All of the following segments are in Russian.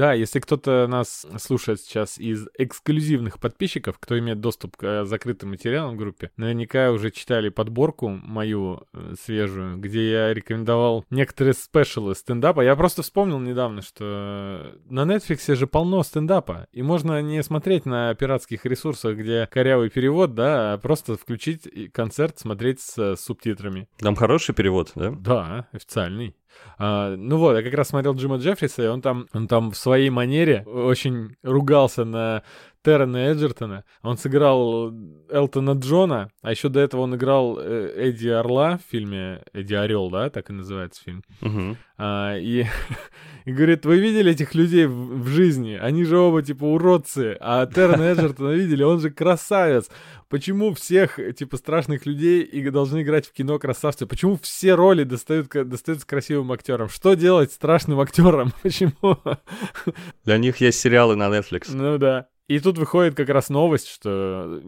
Да, если кто-то нас слушает сейчас из эксклюзивных подписчиков, кто имеет доступ к э, закрытым материалам в группе, наверняка уже читали подборку мою э, свежую, где я рекомендовал некоторые спешалы стендапа. Я просто вспомнил недавно, что на Netflix же полно стендапа, и можно не смотреть на пиратских ресурсах, где корявый перевод, да, а просто включить концерт, смотреть с субтитрами. Там хороший перевод, да? Да, официальный. А, ну вот, я как раз смотрел Джима Джеффриса, и он там, он там в своей манере очень ругался на Террена Эджертона. Он сыграл Элтона Джона, а еще до этого он играл э, Эдди Орла в фильме Эдди Орел, да, так и называется фильм. Угу. А, и, и говорит, вы видели этих людей в, в жизни? Они же оба типа уродцы, а Террена Эджертона видели, он же красавец. Почему всех типа страшных людей и должны играть в кино красавцы? Почему все роли достают, достаются красивым актерам? Что делать страшным актерам? Почему? Для них есть сериалы на Netflix. Ну да. И тут выходит как раз новость, что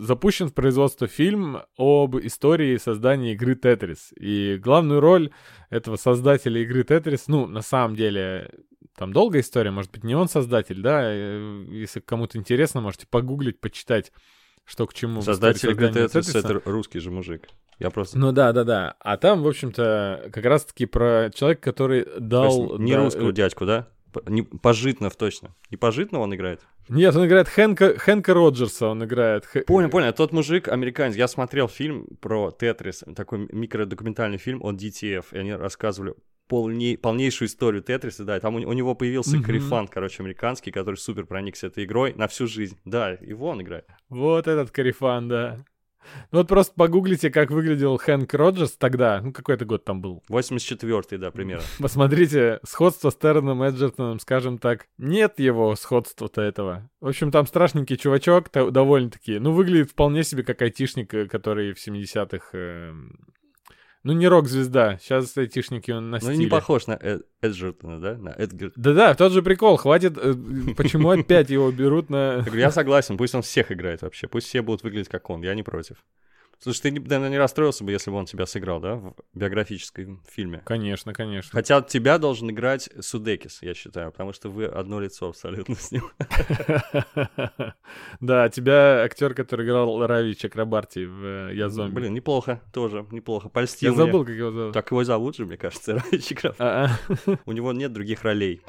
запущен в производство фильм об истории создания игры Тетрис. И главную роль этого создателя игры Тетрис, ну, на самом деле, там долгая история, может быть, не он создатель, да, э, если кому-то интересно, можете погуглить, почитать, что к чему. Создатель игры Тетрис — это русский же мужик. Я просто... Ну да, да, да. А там, в общем-то, как раз-таки про человека, который дал... Не да, русского э, дядьку, да? Не, пожитнов точно. Не пожитного он играет? Нет, он играет Хэнка, Хэнка Роджерса, он играет. Понял, понял. Тот мужик американец. Я смотрел фильм про Тетрис, такой микродокументальный фильм от DTF, и они рассказывали полней, полнейшую историю Тетриса, да, там у, у него появился mm-hmm. Карифан, короче, американский, который супер проникся этой игрой на всю жизнь. Да, его он играет. Вот этот Карифан, да. Ну вот просто погуглите, как выглядел Хэнк Роджерс тогда. Ну, какой это год там был? 84-й, да, примерно. Посмотрите, сходство с Терреном Эджертоном, скажем так. Нет его сходства-то этого. В общем, там страшненький чувачок, довольно-таки. Ну, выглядит вполне себе как айтишник, э, который в 70-х э, ну, не рок-звезда. Сейчас айтишники он на Ну, не похож на Эд Эджертона, да? На Эдгар. Да-да, тот же прикол. Хватит... Э, почему опять его берут на... Я согласен, пусть он всех играет вообще. Пусть все будут выглядеть как он. Я не против. Слушай, ты, наверное, не расстроился бы, если бы он тебя сыграл, да, в биографическом фильме? Конечно, конечно. Хотя тебя должен играть Судекис, я считаю, потому что вы одно лицо абсолютно с ним. Да, тебя актер, который играл Рави Чакрабарти в э, «Я зомби». Блин, неплохо, тоже неплохо. Польстил Я забыл, как его зовут. Так его зовут же, мне кажется, Рави Чакрабарти. У него нет других ролей.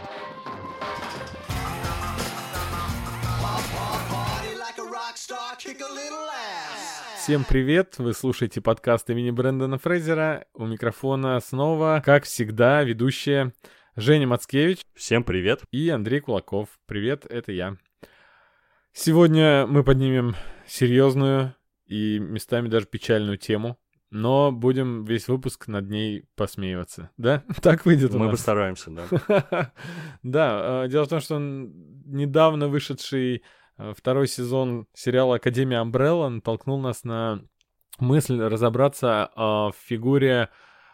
Всем привет! Вы слушаете подкаст имени Брэндона Фрейзера. У микрофона снова, как всегда, ведущие Женя Мацкевич. Всем привет! И Андрей Кулаков. Привет, это я. Сегодня мы поднимем серьезную и местами даже печальную тему, но будем весь выпуск над ней посмеиваться. Да? Так выйдет у Мы нас. постараемся, да. Да, э, дело в том, что недавно вышедший второй сезон сериала «Академия Амбрелла» натолкнул нас на мысль разобраться в фигуре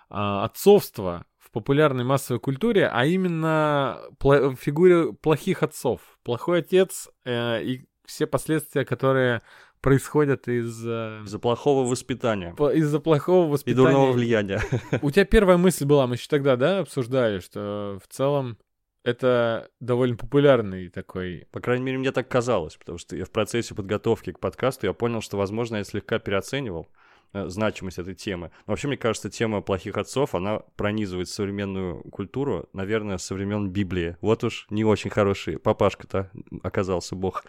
а, отцовства в популярной массовой культуре, а именно в фигуре плохих отцов. Плохой отец э, и все последствия, которые происходят из... Э, из-за плохого воспитания. Из-за плохого воспитания. И дурного влияния. У тебя первая мысль была, мы еще тогда, да, обсуждали, что в целом это довольно популярный такой... По крайней мере, мне так казалось, потому что я в процессе подготовки к подкасту я понял, что, возможно, я слегка переоценивал э, значимость этой темы. Но вообще, мне кажется, тема плохих отцов, она пронизывает современную культуру, наверное, со времен Библии. Вот уж не очень хороший папашка-то оказался бог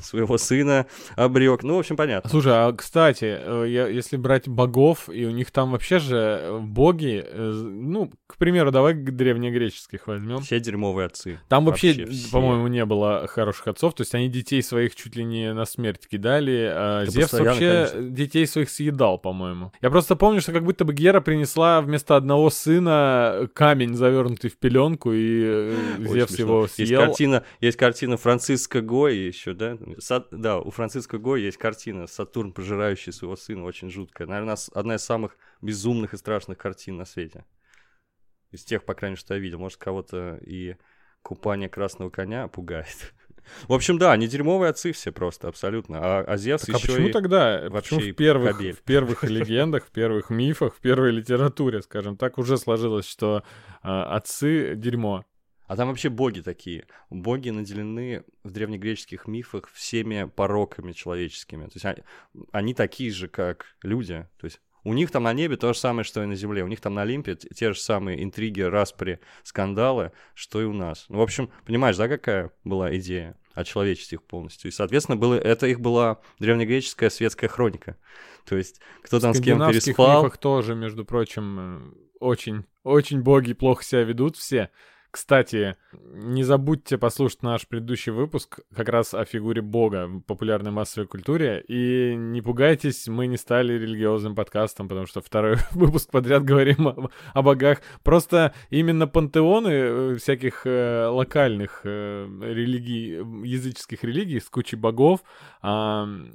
своего сына обрек. Ну, в общем, понятно. Слушай, а кстати, э, если брать богов, и у них там вообще же э, боги, э, ну, к примеру, давай древнегреческих возьмем. Все дерьмовые отцы. Там вообще, вообще по-моему, не было хороших отцов, то есть они детей своих чуть ли не на смерть кидали, а Это Зевс вообще конечно. детей своих съедал, по-моему. Я просто помню, что как будто бы Гера принесла вместо одного сына камень, завернутый в пеленку, и Зевс его съел. Есть картина, есть картина Франциска Гои еще, да, Сад, да, у Франциска Го есть картина «Сатурн, пожирающий своего сына», очень жуткая. Наверное, одна из самых безумных и страшных картин на свете. Из тех, по крайней мере, что я видел. Может, кого-то и купание красного коня пугает. В общем, да, они дерьмовые отцы все просто, абсолютно. А, а Зевс так, еще а почему и тогда? Вообще почему в первых, в первых легендах, в первых мифах, в первой литературе, скажем так, уже сложилось, что а, отцы дерьмо? А там вообще боги такие. Боги наделены в древнегреческих мифах всеми пороками человеческими. То есть они, они такие же, как люди. То есть у них там на небе то же самое, что и на земле. У них там на Олимпе те же самые интриги, распри, скандалы, что и у нас. Ну, в общем, понимаешь, да, какая была идея? очеловечить их полностью. И, соответственно, было, это их была древнегреческая светская хроника. То есть, кто там с кем переспал... В мифах тоже, между прочим, э, очень, очень боги плохо себя ведут все. Кстати, не забудьте послушать наш предыдущий выпуск как раз о фигуре Бога в популярной массовой культуре. И не пугайтесь, мы не стали религиозным подкастом, потому что второй выпуск подряд говорим о, о богах. Просто именно пантеоны э, всяких э, локальных э, религий, языческих религий с кучей богов, э,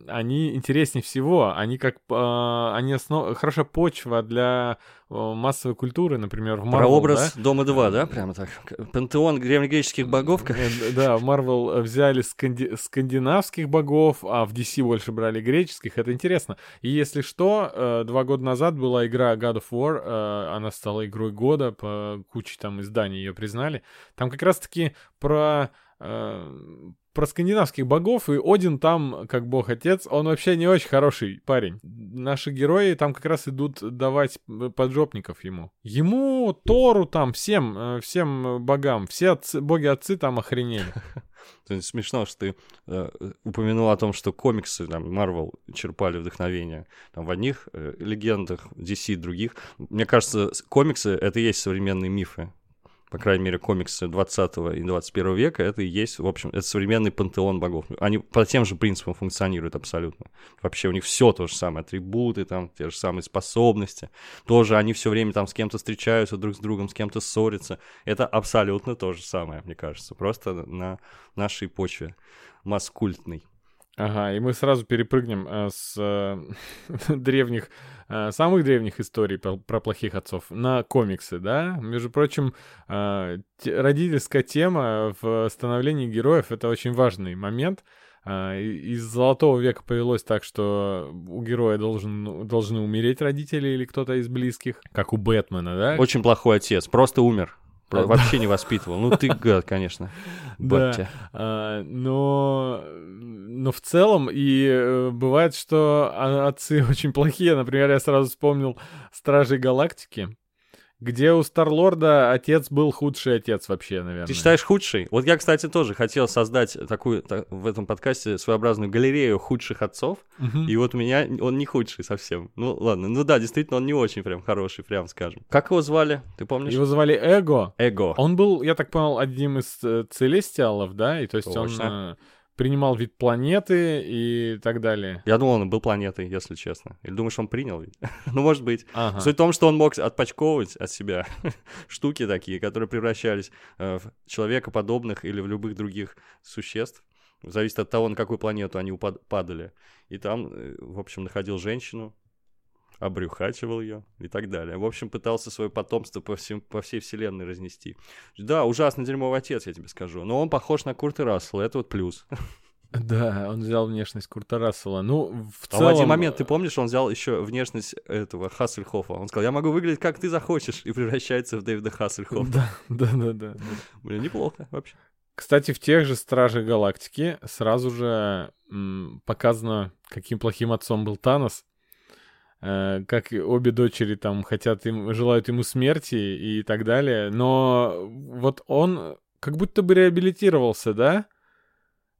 они интереснее всего. Они как э, они основ... хорошая почва для массовой культуры, например, в Marvel, Прообраз да? Дома 2, да, прямо так? Пантеон древнегреческих богов? Э, да, в Marvel взяли сканди... скандинавских богов, а в DC больше брали греческих, это интересно. И если что, э, два года назад была игра God of War, э, она стала игрой года, по куче там изданий ее признали. Там как раз-таки про про скандинавских богов, и Один там, как бог-отец, он вообще не очень хороший парень. Наши герои там как раз идут давать поджопников ему. Ему, Тору там, всем, э, всем богам, все отцы, боги-отцы там охренели. Смешно, что ты э, упомянул о том, что комиксы, там, Marvel черпали вдохновение там, в одних э, легендах, DC других. Мне кажется, комиксы — это и есть современные мифы по крайней мере, комиксы 20 и 21 века, это и есть, в общем, это современный пантеон богов. Они по тем же принципам функционируют абсолютно. Вообще у них все то же самое, атрибуты, там, те же самые способности. Тоже они все время там с кем-то встречаются друг с другом, с кем-то ссорятся. Это абсолютно то же самое, мне кажется, просто на нашей почве маскультной. Ага, и мы сразу перепрыгнем э, с э, древних, э, самых древних историй про, про плохих отцов на комиксы, да? Между прочим, э, те, родительская тема в становлении героев — это очень важный момент. Э, из Золотого века повелось так, что у героя должен, должны умереть родители или кто-то из близких, как у Бэтмена, да? Очень плохой отец, просто умер. Вообще не воспитывал. Ну, ты гад, конечно. Да. А, но, но в целом и э, бывает, что отцы очень плохие. Например, я сразу вспомнил Стражей Галактики где у Старлорда отец был худший отец вообще, наверное. Ты считаешь худший? Вот я, кстати, тоже хотел создать такую так, в этом подкасте своеобразную галерею худших отцов. Угу. И вот у меня он не худший совсем. Ну ладно, ну да, действительно, он не очень прям хороший, прям скажем. Как его звали? Ты помнишь? Его звали Эго. Эго. Он был, я так понял, одним из э, целестиалов, да? И то есть Точно. он... Э, принимал вид планеты и так далее. Я думал, он был планетой, если честно. Или думаешь, он принял вид? ну, может быть. Ага. Суть в том, что он мог отпочковывать от себя штуки такие, которые превращались э, в человекоподобных или в любых других существ. Зависит от того, на какую планету они падали. И там, э, в общем, находил женщину, обрюхачивал ее и так далее. В общем, пытался свое потомство по, всем, по всей вселенной разнести. Да, ужасно дерьмовый отец, я тебе скажу. Но он похож на Курта Рассела, это вот плюс. Да, он взял внешность Курта Рассела. Ну, в целом... А в один момент, ты помнишь, он взял еще внешность этого Хассельхофа. Он сказал, я могу выглядеть как ты захочешь, и превращается в Дэвида Хассельхофа. Да, да, да, да. Блин, неплохо вообще. Кстати, в тех же Стражах Галактики сразу же м, показано, каким плохим отцом был Танос. Э, как обе дочери там хотят им, желают ему смерти и так далее. Но вот он как будто бы реабилитировался, да?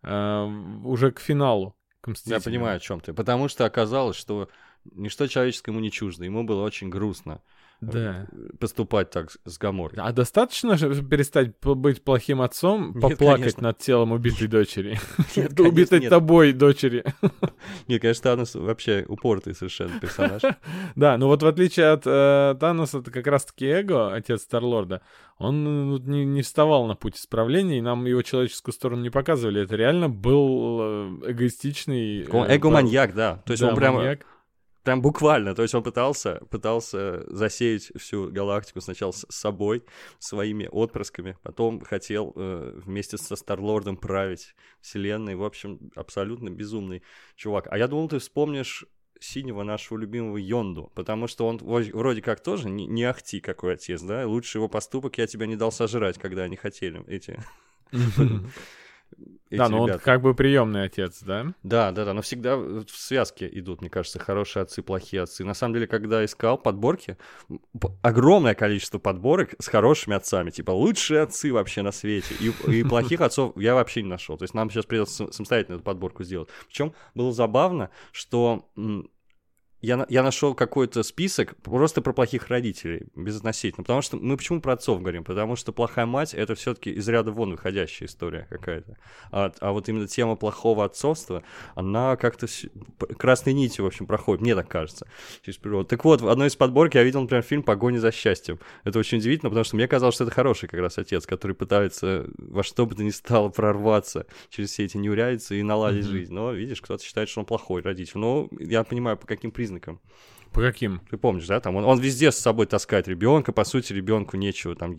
Э, уже к финалу. К Я понимаю, о чем ты. Потому что оказалось, что ничто человеческому не чуждо. Ему было очень грустно да. поступать так с Гаморой. А достаточно же перестать быть плохим отцом, нет, поплакать конечно. над телом убитой дочери? Нет, Убитой тобой дочери. Нет, конечно, Танос вообще упортый совершенно персонаж. Да, но вот в отличие от э, Таноса, это как раз-таки Эго, отец Старлорда, он ну, не, не вставал на путь исправления, и нам его человеческую сторону не показывали. Это реально был э, эгоистичный... Эго-маньяк, да. То есть он прямо Прям буквально, то есть он пытался, пытался засеять всю галактику сначала с собой, своими отпрысками, потом хотел э, вместе со Старлордом править вселенной, в общем, абсолютно безумный чувак. А я думал, ты вспомнишь синего нашего любимого Йонду, потому что он вроде как тоже не, не ахти какой отец, да, лучший его поступок я тебя не дал сожрать, когда они хотели эти да, но ребята. он как бы приемный отец, да? Да, да, да, но всегда в связке идут, мне кажется, хорошие отцы, плохие отцы. На самом деле, когда искал подборки, огромное количество подборок с хорошими отцами, типа лучшие отцы вообще на свете. И, и плохих отцов я вообще не нашел. То есть нам сейчас придется самостоятельно эту подборку сделать. Причем было забавно, что я, я нашел какой-то список просто про плохих родителей, безотносительно. Потому что мы почему про отцов говорим? Потому что плохая мать это все-таки из ряда вон выходящая история какая-то. А, а вот именно тема плохого отцовства, она как-то красной нитью, в общем, проходит, мне так кажется, через природу. Так вот, в одной из подборок я видел, например, фильм «Погоня за счастьем». Это очень удивительно, потому что мне казалось, что это хороший как раз отец, который пытается во что бы то ни стало прорваться через все эти неурядицы и наладить mm-hmm. жизнь. Но, видишь, кто-то считает, что он плохой родитель. Но я понимаю, по каким признакам признакам. По каким? Ты помнишь, да? Там он, он везде с собой таскает ребенка, по сути, ребенку нечего там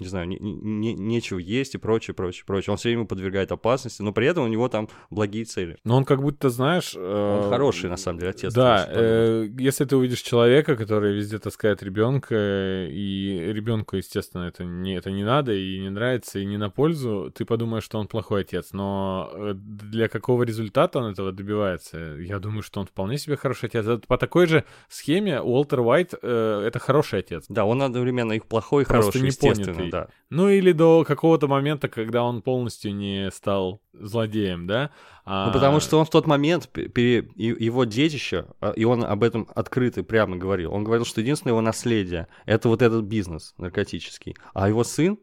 не знаю, не, не, нечего есть и прочее, прочее, прочее. Он все время подвергает опасности, но при этом у него там благие цели. Но он как будто, знаешь... Э, он хороший, на самом деле, отец. Да, э, если ты увидишь человека, который везде таскает ребенка, и ребенку, естественно, это не, это не надо и не нравится, и не на пользу, ты подумаешь, что он плохой отец. Но э, для какого результата он этого добивается? Я думаю, что он вполне себе хороший отец. По такой же схеме Уолтер Уайт э, — это хороший отец. Да, он одновременно и плохой, и хороший, не естественно да. Ну или до какого-то момента, когда он полностью не стал злодеем, да? А... Ну потому что он в тот момент, пере... его детище, а, и он об этом открыто прямо говорил, он говорил, что единственное его наследие — это вот этот бизнес наркотический, а его сын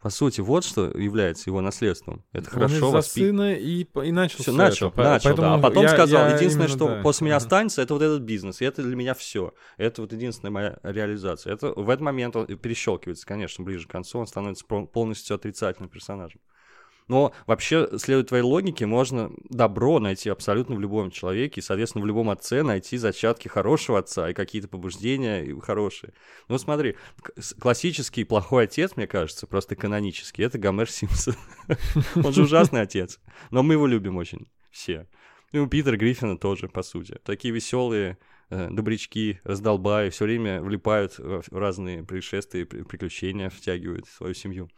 по сути, вот что является его наследством. Это он хорошо воспитан. сына и, и начал все. Начал, это. начал, да. А потом я, сказал, я единственное, что да. после меня останется, это вот этот бизнес. И это для меня все. Это вот единственная моя реализация. Это в этот момент он перещелкивается, конечно, ближе к концу, он становится полностью отрицательным персонажем. Но вообще, следуя твоей логике, можно добро найти абсолютно в любом человеке, и, соответственно, в любом отце найти зачатки хорошего отца и какие-то побуждения хорошие. Ну, смотри, классический плохой отец, мне кажется, просто канонический, это Гомер Симпсон. Он же ужасный отец, но мы его любим очень все. Ну, Питер Гриффина тоже, по сути. Такие веселые, э, добрячки, раздолбаи, все время влипают в разные происшествия, приключения, втягивают свою семью.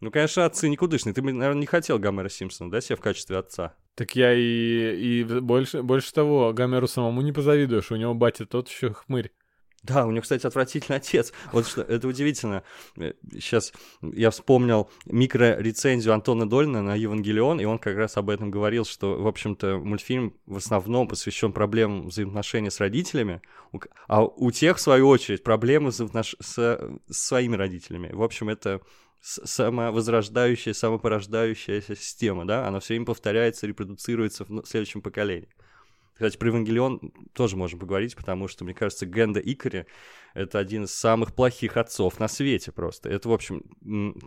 Ну, конечно, отцы никудышные. Ты, наверное, не хотел Гомера Симпсона, да, себе в качестве отца? Так я и, и больше, больше того, Гомеру самому не позавидуешь. У него батя тот еще хмырь. Да, у него, кстати, отвратительный отец. Вот что, это удивительно. Сейчас я вспомнил микрорецензию Антона Дольна на Евангелион, и он как раз об этом говорил, что, в общем-то, мультфильм в основном посвящен проблемам взаимоотношений с родителями, а у тех, в свою очередь, проблемы с, с своими родителями. В общем, это самовозрождающая, самопорождающаяся система, да, она все время повторяется, репродуцируется в следующем поколении. Кстати, про Евангелион тоже можем поговорить, потому что, мне кажется, Генда Икари — это один из самых плохих отцов на свете просто. Это, в общем,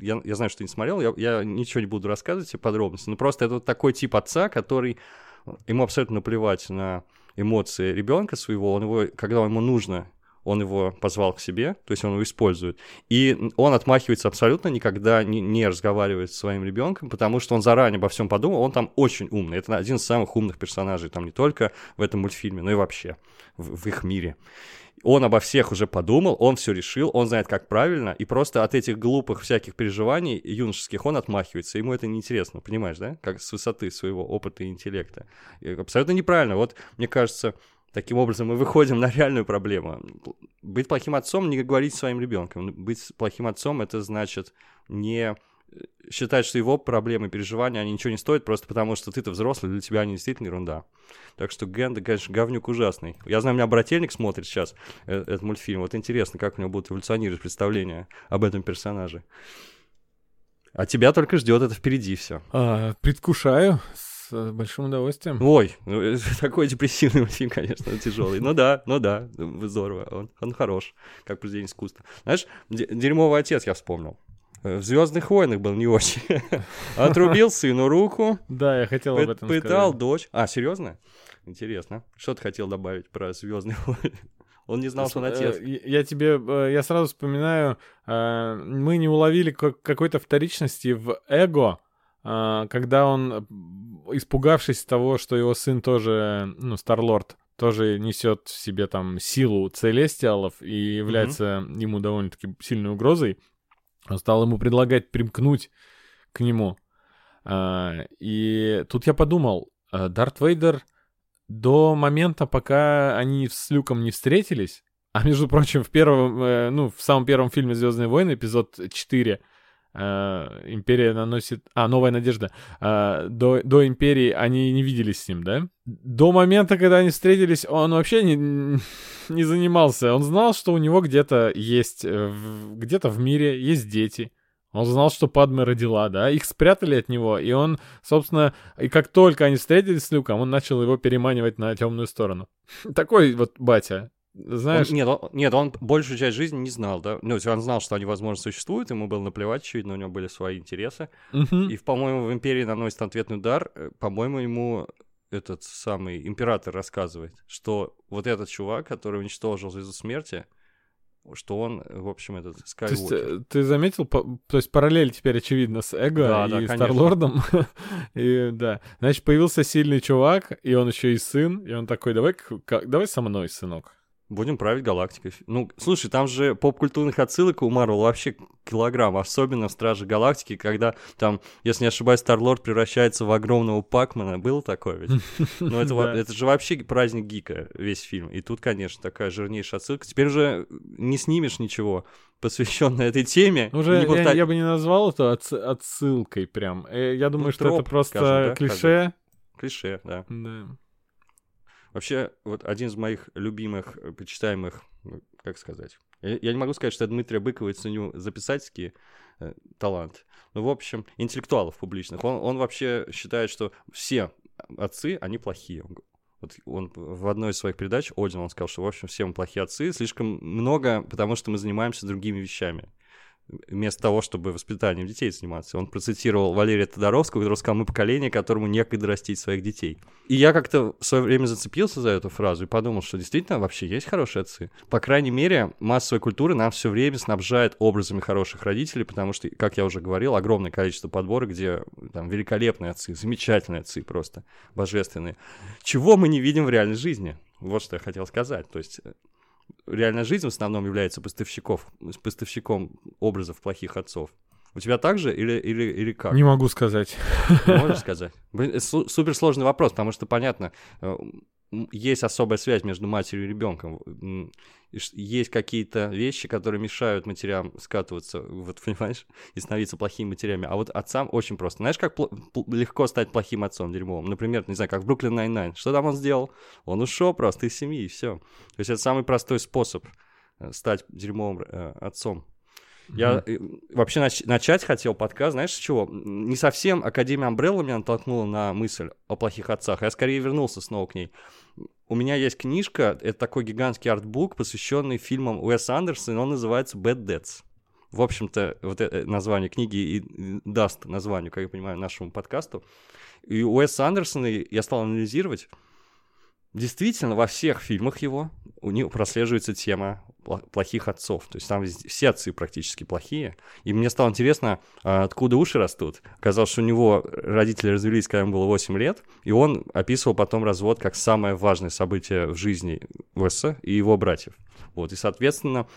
я, я знаю, что ты не смотрел, я, я ничего не буду рассказывать тебе подробности, но просто это вот такой тип отца, который... Ему абсолютно наплевать на эмоции ребенка своего, он его, когда ему нужно он его позвал к себе, то есть он его использует. И он отмахивается абсолютно, никогда не, не разговаривает с своим ребенком, потому что он заранее обо всем подумал, он там очень умный. Это один из самых умных персонажей, там не только в этом мультфильме, но и вообще в, в их мире. Он обо всех уже подумал, он все решил, он знает, как правильно, и просто от этих глупых всяких переживаний юношеских он отмахивается. Ему это неинтересно, понимаешь, да? Как с высоты своего опыта и интеллекта. И абсолютно неправильно. Вот, мне кажется, Таким образом, мы выходим на реальную проблему. Быть плохим отцом не говорить своим ребенком. Быть плохим отцом это значит не э, считать, что его проблемы, переживания, они ничего не стоят, просто потому что ты-то взрослый, для тебя они действительно ерунда. Так что Генда, конечно, говнюк ужасный. Я знаю, у меня брательник смотрит сейчас э, этот мультфильм. Вот интересно, как у него будут эволюционировать представления об этом персонаже. А тебя только ждет это впереди все. А, предвкушаю с большим удовольствием. Ой, ну, такой депрессивный фильм, конечно, тяжелый. Ну да, ну да, здорово, он, он хорош, как произведение искусства. Знаешь, дерьмовый отец я вспомнил. Э, в Звездных войнах был не очень. Отрубил сыну руку. Да, я хотел об этом Пытал дочь. А, серьезно? Интересно. Что ты хотел добавить про Звездные войны? Он не знал, что он отец. Э, я тебе, э, я сразу вспоминаю, мы не уловили какой-то вторичности в эго когда он, испугавшись того, что его сын тоже, ну, Старлорд, тоже несет в себе там силу целестиалов и является mm-hmm. ему довольно-таки сильной угрозой, он стал ему предлагать примкнуть к нему. А, и тут я подумал, Дарт Вейдер до момента, пока они с Люком не встретились, а между прочим, в первом, э, ну, в самом первом фильме Звездные войны, эпизод 4, э, Империя наносит... А, Новая Надежда. Э, до, до Империи они не виделись с ним, да? До момента, когда они встретились, он вообще не, не занимался. Он знал, что у него где-то есть... Э, где-то в мире есть дети. Он знал, что Падме родила, да, их спрятали от него, и он, собственно, и как только они встретились с Люком, он начал его переманивать на темную сторону. Такой вот батя. Знаешь... Он, нет, он, нет, он большую часть жизни не знал, да. Ну, он знал, что они, возможно, существуют, ему было наплевать, очевидно, у него были свои интересы. Uh-huh. И, по-моему, в Империи наносит ответный удар. Э, по-моему, ему этот самый император рассказывает, что вот этот чувак, который уничтожил Звезду Смерти, что он, в общем, этот Скайуокер. То есть, э, ты заметил, по, то есть параллель теперь очевидна с Эго да, и да, Старлордом. и да, значит, появился сильный чувак, и он еще и сын, и он такой, давай, давай со мной, сынок. Будем править галактикой. Ну, слушай, там же поп-культурных отсылок у Марвел вообще килограмм, особенно в Страже Галактики, когда там, если не ошибаюсь, Старлорд превращается в огромного Пакмана. Было такое ведь? Ну, это, это же вообще праздник гика, весь фильм. И тут, конечно, такая жирнейшая отсылка. Теперь уже не снимешь ничего, посвященное этой теме. Уже я, я бы не назвал это отсылкой прям. Э, я думаю, ну, что это просто клише. Клише, да. Да. Вообще, вот один из моих любимых, э, почитаемых, ну, как сказать, я, не могу сказать, что я Дмитрия Быкова ценю за писательский э, талант, но, в общем, интеллектуалов публичных. Он, он вообще считает, что все отцы, они плохие. Вот он в одной из своих передач, Один, он сказал, что, в общем, все мы плохие отцы, слишком много, потому что мы занимаемся другими вещами вместо того, чтобы воспитанием детей заниматься. Он процитировал Валерия Тодоровского, который сказал, мы поколение, которому некогда растить своих детей. И я как-то в свое время зацепился за эту фразу и подумал, что действительно вообще есть хорошие отцы. По крайней мере, массовая культура нам все время снабжает образами хороших родителей, потому что, как я уже говорил, огромное количество подборок, где там великолепные отцы, замечательные отцы просто, божественные. Чего мы не видим в реальной жизни? Вот что я хотел сказать. То есть реальная жизнь в основном является поставщиков, поставщиком образов плохих отцов. У тебя так же или, или, или как? Не могу сказать. Можешь сказать? Суперсложный вопрос, потому что, понятно, э, есть особая связь между матерью и ребенком. Есть какие-то вещи, которые мешают матерям скатываться, вот понимаешь, и становиться плохими матерями. А вот отцам очень просто. Знаешь, как легко стать плохим отцом дерьмовым? Например, не знаю, как в Brooklyn Nine-Nine. Что там он сделал? Он ушел просто из семьи, и все. То есть это самый простой способ э, стать дерьмовым э, отцом. Я mm-hmm. вообще нач- начать хотел подкаст, знаешь, с чего? Не совсем Академия Амбрелла меня натолкнула на мысль о плохих отцах, я скорее вернулся снова к ней. У меня есть книжка, это такой гигантский артбук, посвященный фильмам Уэса Андерсона, он называется Bad Dads. В общем-то, вот это название книги и даст название, как я понимаю, нашему подкасту. И Уэс Андерсона я стал анализировать. Действительно, во всех фильмах его у него прослеживается тема плохих отцов. То есть там все отцы практически плохие. И мне стало интересно, а, откуда уши растут. Оказалось, что у него родители развелись, когда ему было 8 лет, и он описывал потом развод как самое важное событие в жизни Уэса и его братьев. Вот, и, соответственно,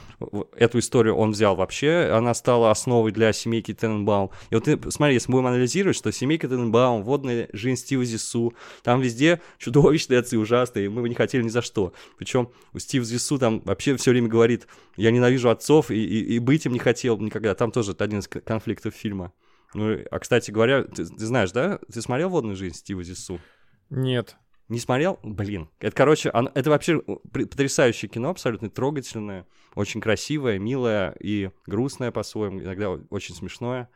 эту историю он взял вообще, она стала основой для семейки Тененбаум. И вот смотри, если мы будем анализировать, что семейка Тененбаум, водная жизнь Стива Зису, там везде чудовищные отцы ужасные, мы бы не хотели ни за что. Причем у Стива Зису там вообще все время говорит, я ненавижу отцов и, и, и быть им не хотел никогда. Там тоже один из конфликтов фильма. Ну, а, кстати говоря, ты, ты знаешь, да? Ты смотрел «Водную жизнь» Стива Зису? Нет. Не смотрел? Блин. Это, короче, оно, это вообще потрясающее кино, абсолютно трогательное, очень красивое, милое и грустное по-своему, иногда очень смешное.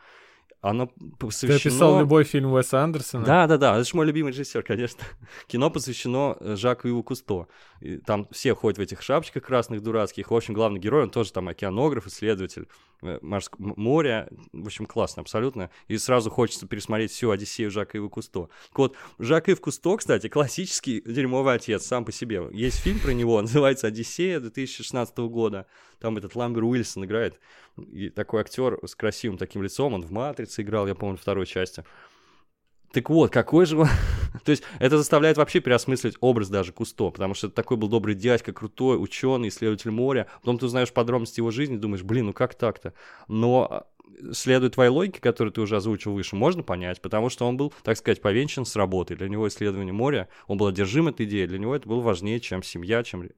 Оно посвящено... Ты описал любой фильм Уэса Андерсона? Да, да, да, это же мой любимый режиссер, конечно. Кино посвящено э, Жаку Иву Кусто. И там все ходят в этих шапочках красных дурацких. В общем, главный герой, он тоже там океанограф, исследователь э, морск... моря. В общем, классно абсолютно. И сразу хочется пересмотреть всю Одиссею Жака Ива Кусто. Так вот, Жак Ив Кусто, кстати, классический дерьмовый отец сам по себе. Есть фильм про него, называется «Одиссея» 2016 года. Там этот Ламбер Уильсон играет. И такой актер с красивым таким лицом, он в «Матрице» играл, я помню, второй части. Так вот, какой же... То есть это заставляет вообще переосмыслить образ даже Кусто, потому что это такой был добрый дядька, крутой, ученый, исследователь моря. Потом ты узнаешь подробности его жизни, думаешь, блин, ну как так-то? Но а, следуя твоей логике, которую ты уже озвучил выше, можно понять, потому что он был, так сказать, повенчан с работой. Для него исследование моря, он был одержим этой идеей, для него это было важнее, чем семья, чем,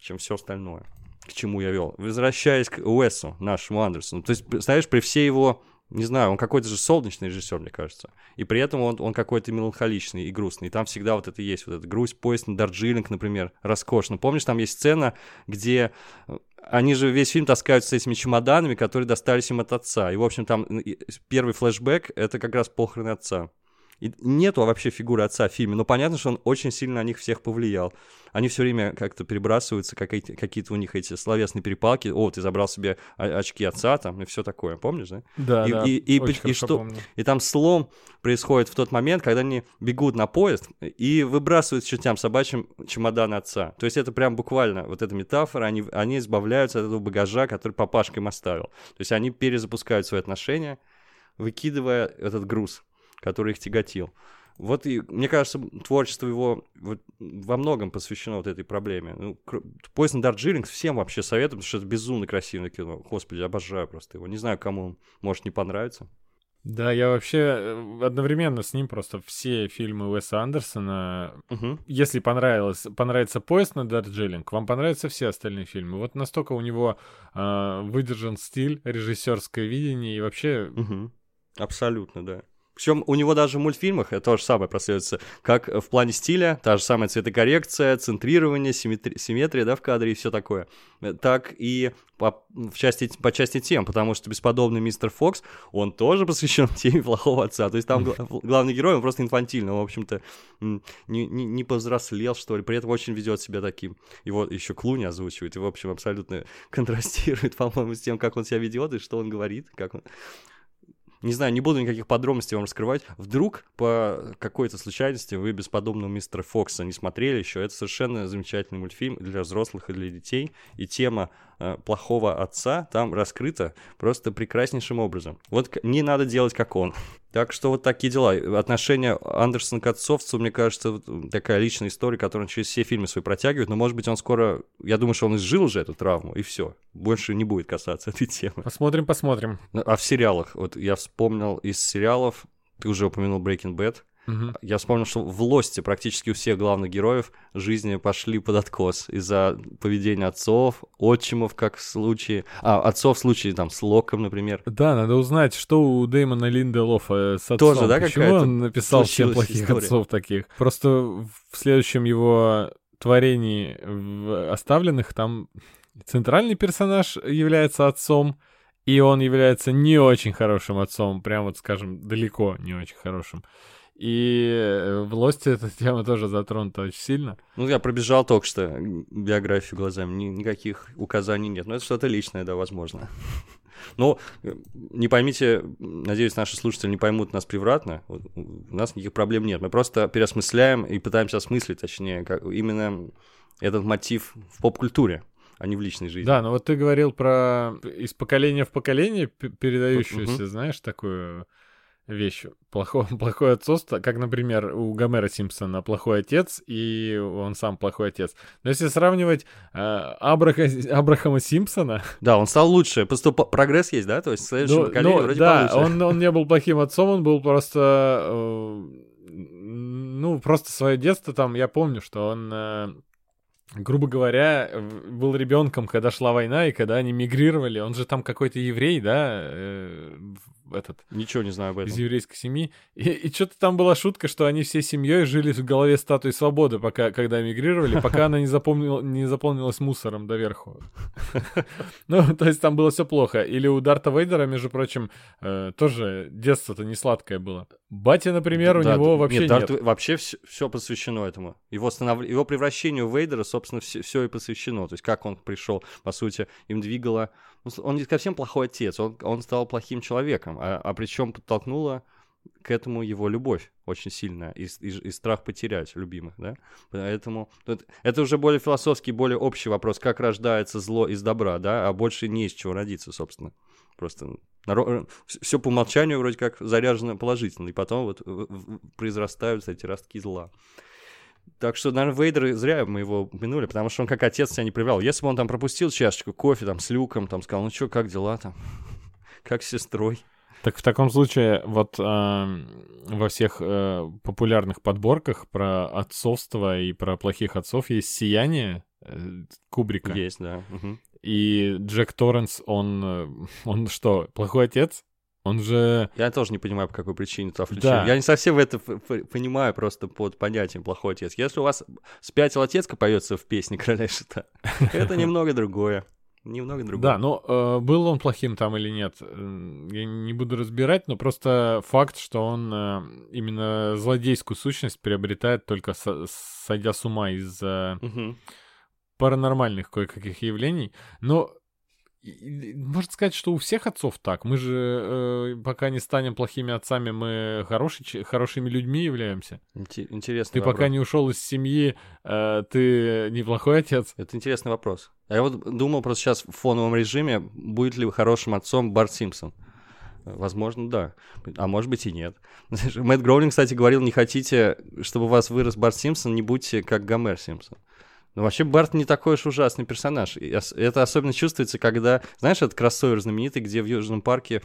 чем все остальное. К чему я вел. Возвращаясь к Уэсу, нашему Андерсону. То есть, знаешь, при всей его не знаю, он какой-то же солнечный режиссер, мне кажется. И при этом он, он какой-то меланхоличный и грустный. И там всегда вот это есть, вот эта грусть, поезд на Дарджилинг, например, роскошно. Помнишь, там есть сцена, где э, они же весь фильм таскаются с этими чемоданами, которые достались им от отца. И, в общем, там первый флешбэк — это как раз похороны отца. И нету вообще фигуры отца в фильме, но понятно, что он очень сильно на них всех повлиял. Они все время как-то перебрасываются, какие-то у них эти словесные перепалки. О, ты забрал себе очки отца там и все такое, помнишь, да? Да, и, да, и, и, и, и что, помню. и там слом происходит в тот момент, когда они бегут на поезд и выбрасывают чертям собачьим чемодан отца. То есть это прям буквально вот эта метафора, они, они избавляются от этого багажа, который папашка им оставил. То есть они перезапускают свои отношения, выкидывая этот груз который их тяготил. Вот и, мне кажется, творчество его вот, во многом посвящено вот этой проблеме. Ну, Поезд на Дарджилинг всем вообще советую, потому что это безумно красивое кино. Господи, обожаю просто его. Не знаю, кому он может не понравиться. Да, я вообще э, одновременно с ним просто все фильмы Уэса Андерсона. Угу. Если понравилось, понравится поезд на Дарджилинг, вам понравятся все остальные фильмы. Вот настолько у него э, выдержан стиль, режиссерское видение и вообще. Угу. Абсолютно, да. Причем у него даже в мультфильмах то же самое прослеживается, как в плане стиля, та же самая цветокоррекция, центрирование, симметри- симметрия, да, в кадре и все такое. Так и по, в части, по части тем, потому что бесподобный мистер Фокс, он тоже посвящен теме плохого отца. То есть там главный герой, он просто инфантильный, он, в общем-то, не, не, не повзрослел, что ли, при этом очень ведет себя таким. Его еще Клуни озвучивает, и, в общем, абсолютно контрастирует, по-моему, с тем, как он себя ведет и что он говорит, как он не знаю, не буду никаких подробностей вам раскрывать. Вдруг по какой-то случайности вы бесподобного мистера Фокса не смотрели еще. Это совершенно замечательный мультфильм для взрослых и для детей. И тема э, плохого отца там раскрыта просто прекраснейшим образом. Вот не надо делать как он. Так что вот такие дела. Отношение Андерсона к отцовцу, мне кажется, такая личная история, которую он через все фильмы свои протягивает. Но, может быть, он скоро... Я думаю, что он изжил уже эту травму, и все. Больше не будет касаться этой темы. Посмотрим, посмотрим. А в сериалах? Вот я вспомнил из сериалов, ты уже упомянул Breaking Bad. Угу. Я вспомнил, что в Лосте практически у всех главных героев жизни пошли под откос из-за поведения отцов, отчимов, как в случае... А, отцов в случае там с Локом, например. Да, надо узнать, что у Дэймона Линделофа с отцом. Тоже, да, Почему он написал всем плохих история? отцов таких? Просто в следующем его творении в оставленных там центральный персонаж является отцом, и он является не очень хорошим отцом, прям вот, скажем, далеко не очень хорошим. И э, в Лосте эта тема тоже затронута очень сильно. Ну, я пробежал только что биографию глазами, ни, никаких указаний нет. Но это что-то личное, да, возможно. Но э, не поймите, надеюсь, наши слушатели не поймут нас превратно. У нас никаких проблем нет. Мы просто переосмысляем и пытаемся осмыслить, точнее, как, именно этот мотив в поп-культуре а не в личной жизни. Да, но вот ты говорил про из поколения в поколение передающуюся, uh-huh. знаешь, такую вещь. Плохое, плохое отцовство, как, например, у Гомера Симпсона плохой отец, и он сам плохой отец. Но если сравнивать э, Абраха, Абрахама Симпсона... Да, он стал лучше. Просто прогресс есть, да? То есть в следующем ну, поколении ну, вроде Да, получше. он, он не был плохим отцом, он был просто... Э, ну, просто свое детство там, я помню, что он... Э, грубо говоря, был ребенком, когда шла война, и когда они мигрировали. Он же там какой-то еврей, да, э, этот... Ничего не знаю об этом. Из еврейской семьи. И, и что-то там была шутка, что они всей семьей жили в голове статуи свободы, пока, когда мигрировали, пока она не, запомнила, не заполнилась мусором доверху. Ну, то есть там было все плохо. Или у Дарта Вейдера, между прочим, э, тоже детство-то не сладкое было. Батя, например, у него вообще нет. Вообще все, посвящено этому. Его превращению Вейдера, собственно, все и посвящено. То есть как он пришел, по сути, им двигало он не совсем плохой отец, он, он стал плохим человеком, а, а причем подтолкнула к этому его любовь очень сильная и, и, и страх потерять любимых, да. Поэтому это, это уже более философский, более общий вопрос, как рождается зло из добра, да, а больше не из чего родиться, собственно. просто все по умолчанию вроде как заряжено положительно, и потом вот произрастают эти ростки зла. Так что, наверное, Вейдер зря мы его упомянули, потому что он как отец себя не проявлял. Если бы он там пропустил чашечку кофе там с люком, там сказал, ну что, как дела там? Как с сестрой? Так в таком случае вот э, во всех э, популярных подборках про отцовство и про плохих отцов есть «Сияние» э, Кубрика. Есть, да. Угу. И Джек Торренс, он, э, он что, плохой отец? Он же... Я тоже не понимаю, по какой причине туда включили. Да. Я не совсем это понимаю просто под понятием «плохой отец». Если у вас «Спятил отецка» поется в песне «Короля Шита», это немного другое. Немного другое. Да, но э, был он плохим там или нет, я не буду разбирать, но просто факт, что он э, именно злодейскую сущность приобретает только со сойдя с ума из-за угу. паранормальных кое-каких явлений. Но можно сказать, что у всех отцов так. Мы же, э, пока не станем плохими отцами, мы хороший, хорошими людьми являемся. Интересно. Ты вопрос. пока не ушел из семьи, э, ты неплохой отец. Это интересный вопрос. А я вот думал просто сейчас в фоновом режиме, будет ли хорошим отцом Барт Симпсон. Возможно, да. А может быть и нет. Мэтт Гроулинг, кстати, говорил, не хотите, чтобы у вас вырос Барт Симпсон, не будьте как Гомер Симпсон. Ну, вообще, Барт не такой уж ужасный персонаж. Это особенно чувствуется, когда, знаешь, этот кроссовер знаменитый, где в Южном парке,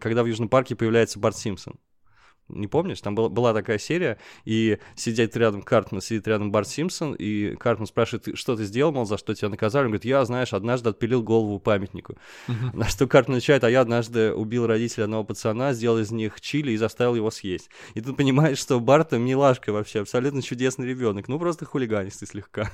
когда в Южном парке появляется Барт Симпсон. Не помнишь? Там была, была такая серия, и сидит рядом Картман, сидит рядом Барт Симпсон, и Картман спрашивает, что ты сделал, мол, за что тебя наказали? Он говорит, я, знаешь, однажды отпилил голову памятнику. Uh-huh. На что Картман отвечает, а я однажды убил родителя одного пацана, сделал из них чили и заставил его съесть. И тут понимаешь, что Барта милашка вообще, абсолютно чудесный ребенок, ну просто хулиганистый слегка.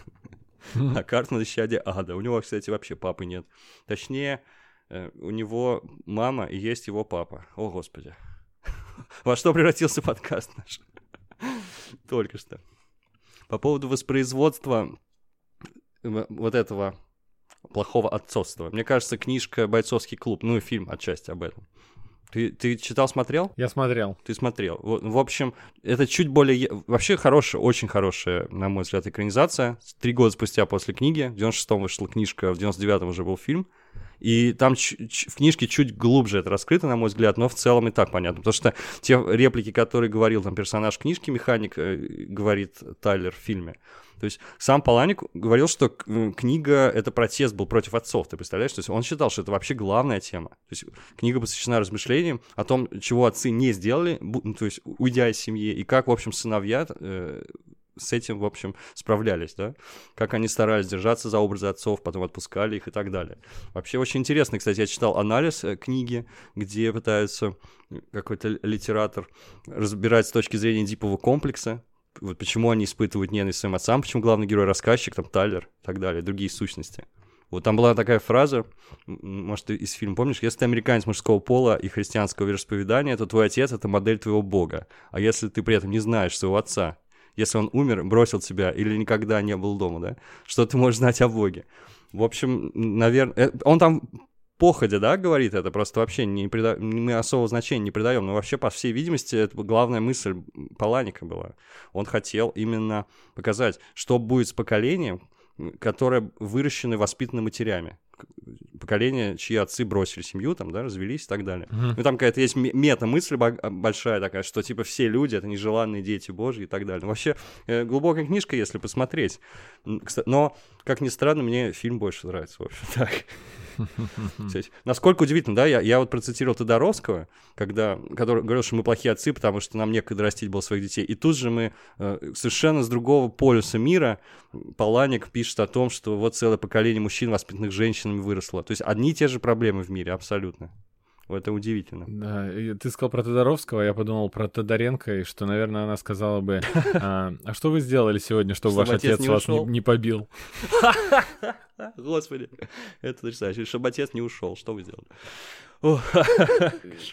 Uh-huh. А Картман исчадие ада. У него, кстати, вообще папы нет. Точнее, э, у него мама и есть его папа. О, Господи. Во что превратился подкаст наш? Только что. По поводу воспроизводства вот этого плохого отцовства. Мне кажется, книжка «Бойцовский клуб», ну и фильм отчасти об этом. Ты, ты читал, смотрел? Я смотрел. Ты смотрел. В, в общем, это чуть более... Вообще хорошая, очень хорошая, на мой взгляд, экранизация. Три года спустя после книги, в 96-м вышла книжка, в 99-м уже был фильм. И там в книжке чуть глубже это раскрыто, на мой взгляд, но в целом и так понятно. Потому что те реплики, которые говорил там персонаж книжки, механик, э, говорит Тайлер в фильме, то есть сам Паланик говорил, что книга — это протест был против отцов, ты представляешь? То есть он считал, что это вообще главная тема. То есть книга посвящена размышлениям о том, чего отцы не сделали, ну, то есть уйдя из семьи, и как, в общем, сыновья э, с этим, в общем, справлялись, да, как они старались держаться за образы отцов, потом отпускали их и так далее. Вообще очень интересно, кстати, я читал анализ э, книги, где пытаются какой-то литератор разбирать с точки зрения дипового комплекса, вот почему они испытывают ненависть своим отцам, почему главный герой рассказчик, там, Тайлер и так далее, другие сущности. Вот там была такая фраза, может, ты из фильма помнишь, если ты американец мужского пола и христианского вероисповедания, то твой отец — это модель твоего бога. А если ты при этом не знаешь своего отца, если он умер, бросил тебя или никогда не был дома, да? Что ты можешь знать о Боге? В общем, наверное, э, он там походя, да, говорит это, просто вообще не прида... мы особого значения не придаем, но вообще, по всей видимости, это главная мысль Паланика была. Он хотел именно показать, что будет с поколением, которое выращено и воспитано матерями поколение, чьи отцы бросили семью, там, да, развелись и так далее. Uh-huh. Ну, там какая-то есть мета-мысль большая такая, что, типа, все люди — это нежеланные дети Божьи и так далее. Ну, вообще, э, глубокая книжка, если посмотреть. Но, как ни странно, мне фильм больше нравится, в общем, так. Насколько удивительно, да, я, я вот процитировал Тодоровского, когда, который говорил, что мы плохие отцы, потому что нам некогда растить было своих детей. И тут же мы э, совершенно с другого полюса мира Паланик пишет о том, что вот целое поколение мужчин, воспитанных женщинами, выросло. То есть одни и те же проблемы в мире, абсолютно. Это удивительно. Да, и ты сказал про Тодоровского, я подумал про Тодоренко, и что, наверное, она сказала бы, а, а что вы сделали сегодня, чтобы ваш отец вас не побил? Господи, это потрясающе. Чтобы отец не ушел, что вы сделали?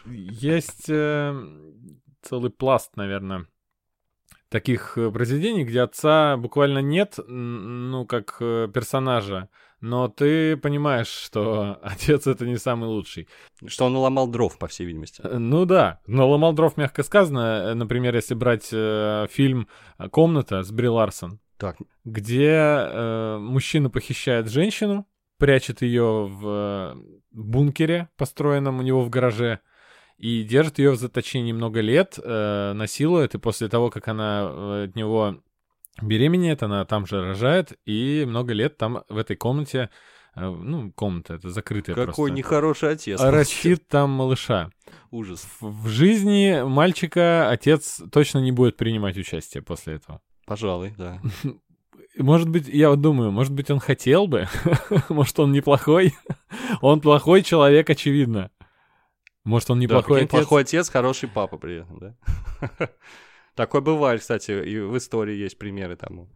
Есть э, целый пласт, наверное, таких э, произведений, где отца буквально нет, ну, как э, персонажа, но ты понимаешь, что отец это не самый лучший. Что он наломал дров, по всей видимости. Ну да, наломал дров, мягко сказано. Например, если брать э, фильм «Комната» с Бри Ларсон, так. где э, мужчина похищает женщину, прячет ее в бункере, построенном у него в гараже, и держит ее в заточении много лет, э, насилует, и после того, как она э, от него беременеет, она там же рожает, и много лет там в этой комнате, э, ну, комната, это закрытая Какой просто. нехороший отец. Растит там малыша. Ужас. В жизни мальчика отец точно не будет принимать участие после этого. Пожалуй, да. Может быть, я вот думаю, может быть, он хотел бы, может, он неплохой. он плохой человек, очевидно. Может, он неплохой да, отец. плохой отец, хороший папа при этом, да? Такое бывает, кстати, и в истории есть примеры тому.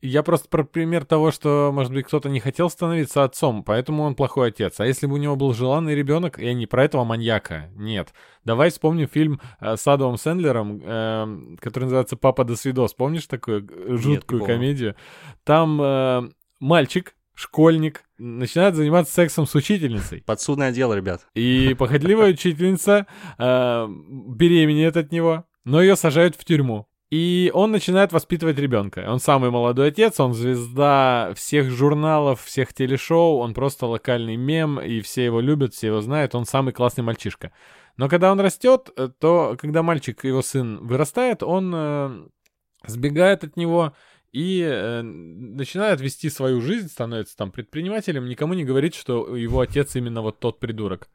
Я просто про пример того, что, может быть, кто-то не хотел становиться отцом, поэтому он плохой отец. А если бы у него был желанный ребенок, я не про этого маньяка, нет. Давай вспомним фильм э, с Адамом Сэндлером, э, который называется «Папа до свидос». Помнишь такую жуткую нет, комедию? Там э, мальчик, школьник, начинает заниматься сексом с учительницей. Подсудное дело, ребят. И похотливая учительница э, беременеет от него, но ее сажают в тюрьму. И он начинает воспитывать ребенка. Он самый молодой отец, он звезда всех журналов, всех телешоу, он просто локальный мем, и все его любят, все его знают, он самый классный мальчишка. Но когда он растет, э, то когда мальчик, его сын, вырастает, он э, сбегает от него и э, начинает вести свою жизнь, становится там предпринимателем, никому не говорит, что его отец именно вот тот придурок.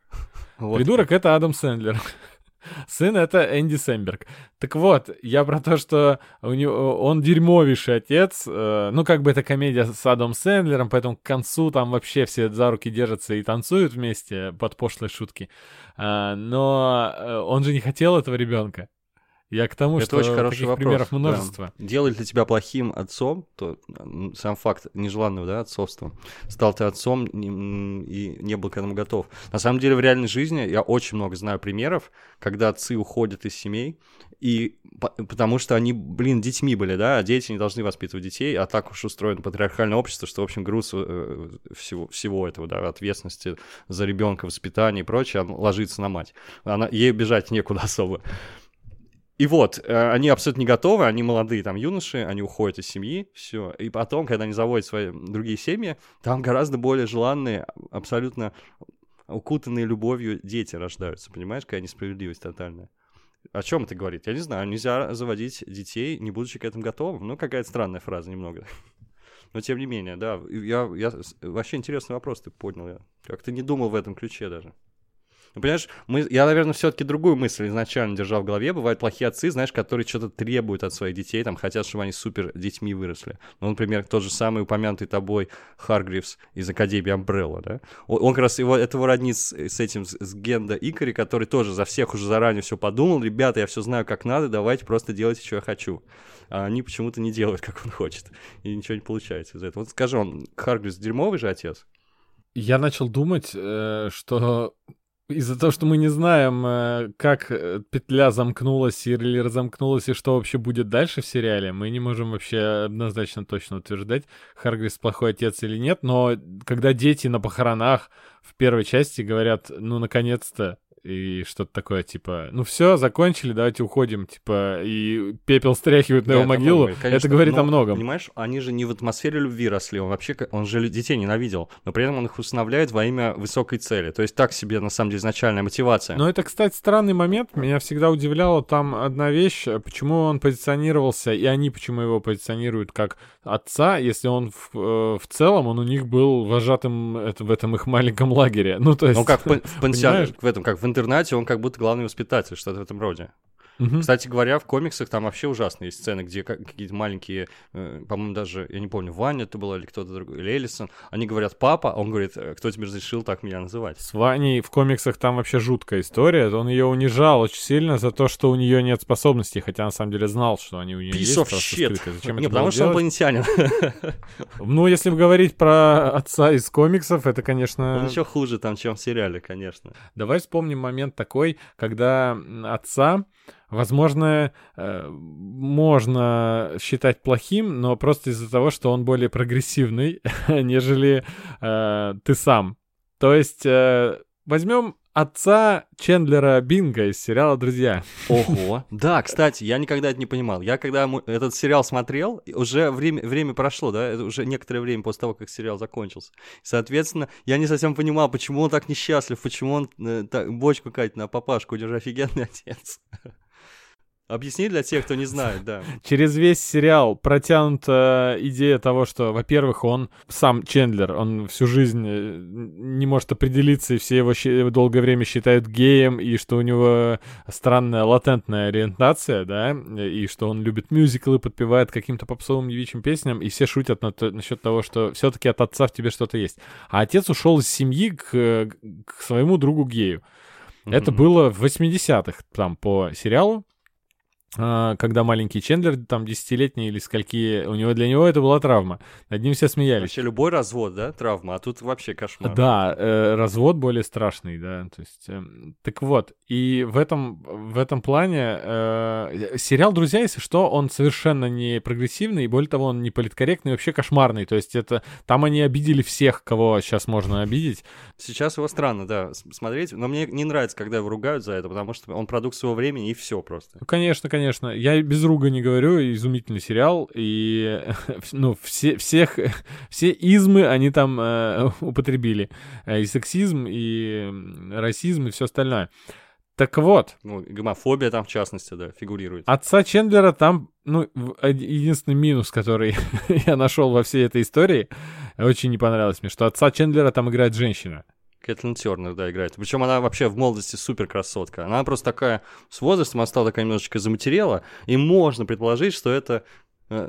Вот. Придурок — это Адам Сэндлер. Сын — это Энди Сэмберг. Так вот, я про то, что у него, он дерьмовейший отец. Э, ну, как бы это комедия с Адамом Сэндлером, поэтому к концу там вообще все за руки держатся и танцуют вместе под пошлые шутки. Э, но э, он же не хотел этого ребенка. Я к тому, Это что очень хороший таких вопрос. примеров множество. Да. Делает ли тебя плохим отцом, то сам факт нежеланного да, отцовства, стал ты отцом и не был к этому готов. На самом деле в реальной жизни я очень много знаю примеров, когда отцы уходят из семей, и потому что они, блин, детьми были, да, а дети не должны воспитывать детей, а так уж устроено патриархальное общество, что, в общем, груз э, всего, всего этого, да, ответственности за ребенка, воспитание и прочее ложится на мать. Она, ей бежать некуда особо. И вот, э, они абсолютно не готовы, они молодые там юноши, они уходят из семьи, все. И потом, когда они заводят свои другие семьи, там гораздо более желанные, абсолютно укутанные любовью дети рождаются, понимаешь, какая несправедливость тотальная. О чем это говорит? Я не знаю, нельзя заводить детей, не будучи к этому готовым. Ну, какая-то странная фраза немного. Но тем не менее, да, я, я вообще интересный вопрос ты поднял. Я как-то не думал в этом ключе даже. Ну, понимаешь, мы, я, наверное, все-таки другую мысль изначально держал в голове. Бывают плохие отцы, знаешь, которые что-то требуют от своих детей, там, хотят, чтобы они супер детьми выросли. Ну, например, тот же самый упомянутый тобой Харгривс из Академии Амбрелла, да? Он, он как раз его, этого роднит с, с этим, с, с Генда Икари, который тоже за всех уже заранее все подумал. Ребята, я все знаю, как надо, давайте просто делайте, что я хочу. А они почему-то не делают, как он хочет. И ничего не получается из этого. Вот скажи, он Харгривс дерьмовый же отец? Я начал думать, э, что из-за того, что мы не знаем, э, как э, петля замкнулась или разомкнулась, и что вообще будет дальше в сериале, мы не можем вообще однозначно точно утверждать, Харгрис плохой отец или нет, но когда дети на похоронах в первой части говорят, ну, наконец-то, и что-то такое, типа, ну все, закончили, давайте уходим, типа, и пепел стряхивают на да, его могилу, это, Конечно, это говорит но, о многом. Понимаешь, они же не в атмосфере любви росли, он вообще, он же детей ненавидел, но при этом он их усыновляет во имя высокой цели, то есть так себе, на самом деле, изначальная мотивация. Но это, кстати, странный момент, меня всегда удивляла там одна вещь, почему он позиционировался, и они почему его позиционируют как отца, если он в, э, в целом, он у них был вожатым это, в этом их маленьком лагере, ну то есть... Ну как в пансионе, в этом, как в интернате он как будто главный воспитатель, что-то в этом роде. Угу. Кстати говоря, в комиксах там вообще ужасные сцены, где какие-то маленькие, э, по-моему, даже, я не помню, Ваня это было или кто-то другой, или Эллисон, они говорят «папа», а он говорит «Э, «кто тебе разрешил так меня называть?» С Ваней в комиксах там вообще жуткая история, он ее унижал очень сильно за то, что у нее нет способностей, хотя на самом деле знал, что они у нее есть. Piece of Зачем не, потому что он инопланетянин. Ну, если говорить про отца из комиксов, это, конечно... Он еще хуже там, чем в сериале, конечно. Давай вспомним момент такой, когда отца Возможно, э, можно считать плохим, но просто из-за того, что он более прогрессивный, нежели э, ты сам. То есть э, возьмем отца Чендлера Бинга из сериала «Друзья». Ого. Да, кстати, я никогда это не понимал. Я когда этот сериал смотрел, уже время, время прошло, да, это уже некоторое время после того, как сериал закончился. Соответственно, я не совсем понимал, почему он так несчастлив, почему он э, так, бочку катит на папашку, у него же офигенный отец. Объясни для тех, кто не знает, да. Через весь сериал протянута идея того, что, во-первых, он сам Чендлер, он всю жизнь э, не может определиться, и все его долгое время считают геем, и что у него странная латентная ориентация, да, и что он любит мюзиклы, подпевает каким-то попсовым девичьим песням, и все шутят на то, насчет того, что все-таки от отца в тебе что-то есть. А отец ушел из семьи к, к своему другу гею. Mm-hmm. Это было в 80-х, там, по сериалу. А, когда маленький Чендлер, там, десятилетний или скольки, у него для него это была травма. Над ним все смеялись. Вообще любой развод, да, травма, а тут вообще кошмар. Да, э, развод более страшный, да, то есть, э, так вот, и в этом, в этом плане э, сериал «Друзья», если что, он совершенно не прогрессивный, и более того, он не политкорректный, вообще кошмарный, то есть это, там они обидели всех, кого сейчас можно обидеть. Сейчас его странно, да, смотреть, но мне не нравится, когда его ругают за это, потому что он продукт своего времени, и все просто. Ну, конечно, конечно конечно. Я без руга не говорю, изумительный сериал, и ну, все, всех, все измы они там э, употребили. Э, и сексизм, и расизм, и все остальное. Так вот. Ну, гомофобия там, в частности, да, фигурирует. Отца Чендлера там, ну, единственный минус, который я нашел во всей этой истории, очень не понравилось мне, что отца Чендлера там играет женщина. Кэтлин Тернер, да, играет. Причем она вообще в молодости супер красотка. Она просто такая, с возрастом она стала такая немножечко заматерела, и можно предположить, что это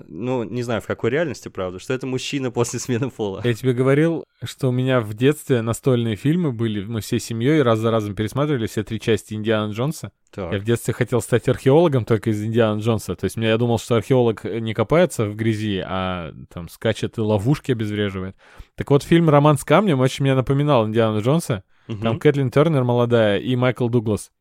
ну, не знаю, в какой реальности, правда, что это мужчина после смены пола. Я тебе говорил, что у меня в детстве настольные фильмы были, мы всей семьей раз за разом пересматривали все три части Индиана Джонса. Так. Я в детстве хотел стать археологом только из Индиана Джонса. То есть я думал, что археолог не копается в грязи, а там скачет и ловушки обезвреживает. Так вот, фильм «Роман с камнем» очень мне напоминал Индиана Джонса. Угу. Там Кэтлин Тернер молодая и Майкл Дуглас.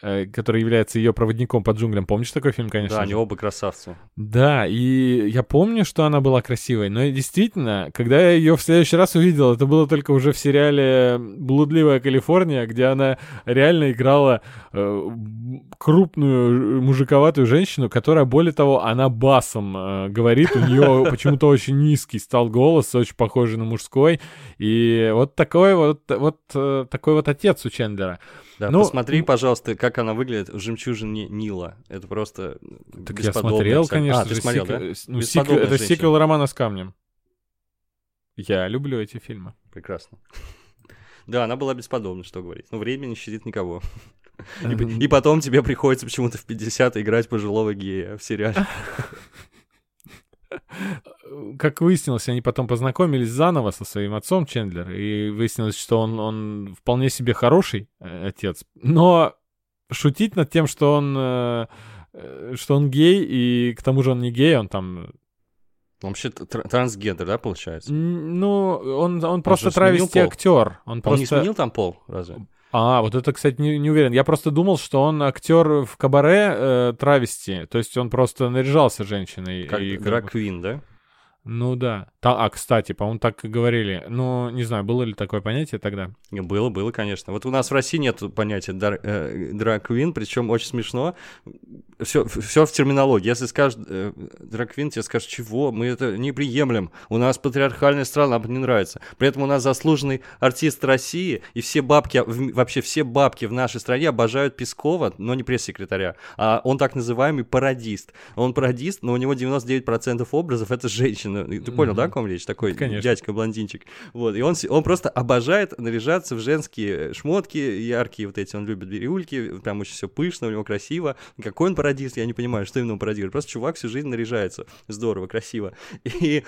Э, который является ее проводником по джунглям. Помнишь такой фильм, конечно? Да, они оба красавцы. Да, и я помню, что она была красивой, но действительно, когда я ее в следующий раз увидел, это было только уже в сериале «Блудливая Калифорния», где она реально играла э, крупную мужиковатую женщину, которая, более того, она басом э, говорит, у нее почему-то очень низкий стал голос, очень похожий на мужской, и вот такой вот, вот э, такой вот отец у Чендлера. Да, ну, посмотри, пожалуйста, как она выглядит в «Жемчужине Нила». Это просто Так я смотрел, конечно. А, ты смотрел, сик... да? Ну, сик... Это сиквел романа с камнем. Я люблю эти фильмы. Прекрасно. Да, она была бесподобна, что говорить. Но время не щадит никого. И, и потом тебе приходится почему-то в 50 играть пожилого гея в сериале. как выяснилось, они потом познакомились заново со своим отцом Чендлер, и выяснилось, что он, он вполне себе хороший э, отец. Но шутить над тем, что он, э, э что он гей, и к тому же он не гей, он там... Он вообще тр- трансгендер, да, получается? Ну, он, он, он просто травести актер. Он, он просто... не сменил там пол, разве? А, вот это, кстати, не, не уверен. Я просто думал, что он актер в кабаре э, травести. То есть он просто наряжался женщиной. Как и, драг-квин, да? Ну да. Та, а, кстати, по-моему, так и говорили. Ну, не знаю, было ли такое понятие тогда? Было, было, конечно. Вот у нас в России нет понятия драг-квин, э, причем очень смешно. Все, все в терминологии. Если скажешь э, драг-квин, тебе скажут, чего? Мы это не приемлем. У нас патриархальная страна, нам не нравится. При этом у нас заслуженный артист России, и все бабки, вообще все бабки в нашей стране обожают Пескова, но не пресс-секретаря. А он так называемый пародист. Он пародист, но у него 99% образов это женщина ну, ты понял, mm-hmm. да, о ком речь? Такой Конечно. дядька-блондинчик. Вот, и он, он просто обожает наряжаться в женские шмотки яркие вот эти, он любит бирюльки, прям очень все пышно, у него красиво. Какой он пародист, я не понимаю, что именно он пародирует. Просто чувак всю жизнь наряжается. Здорово, красиво. И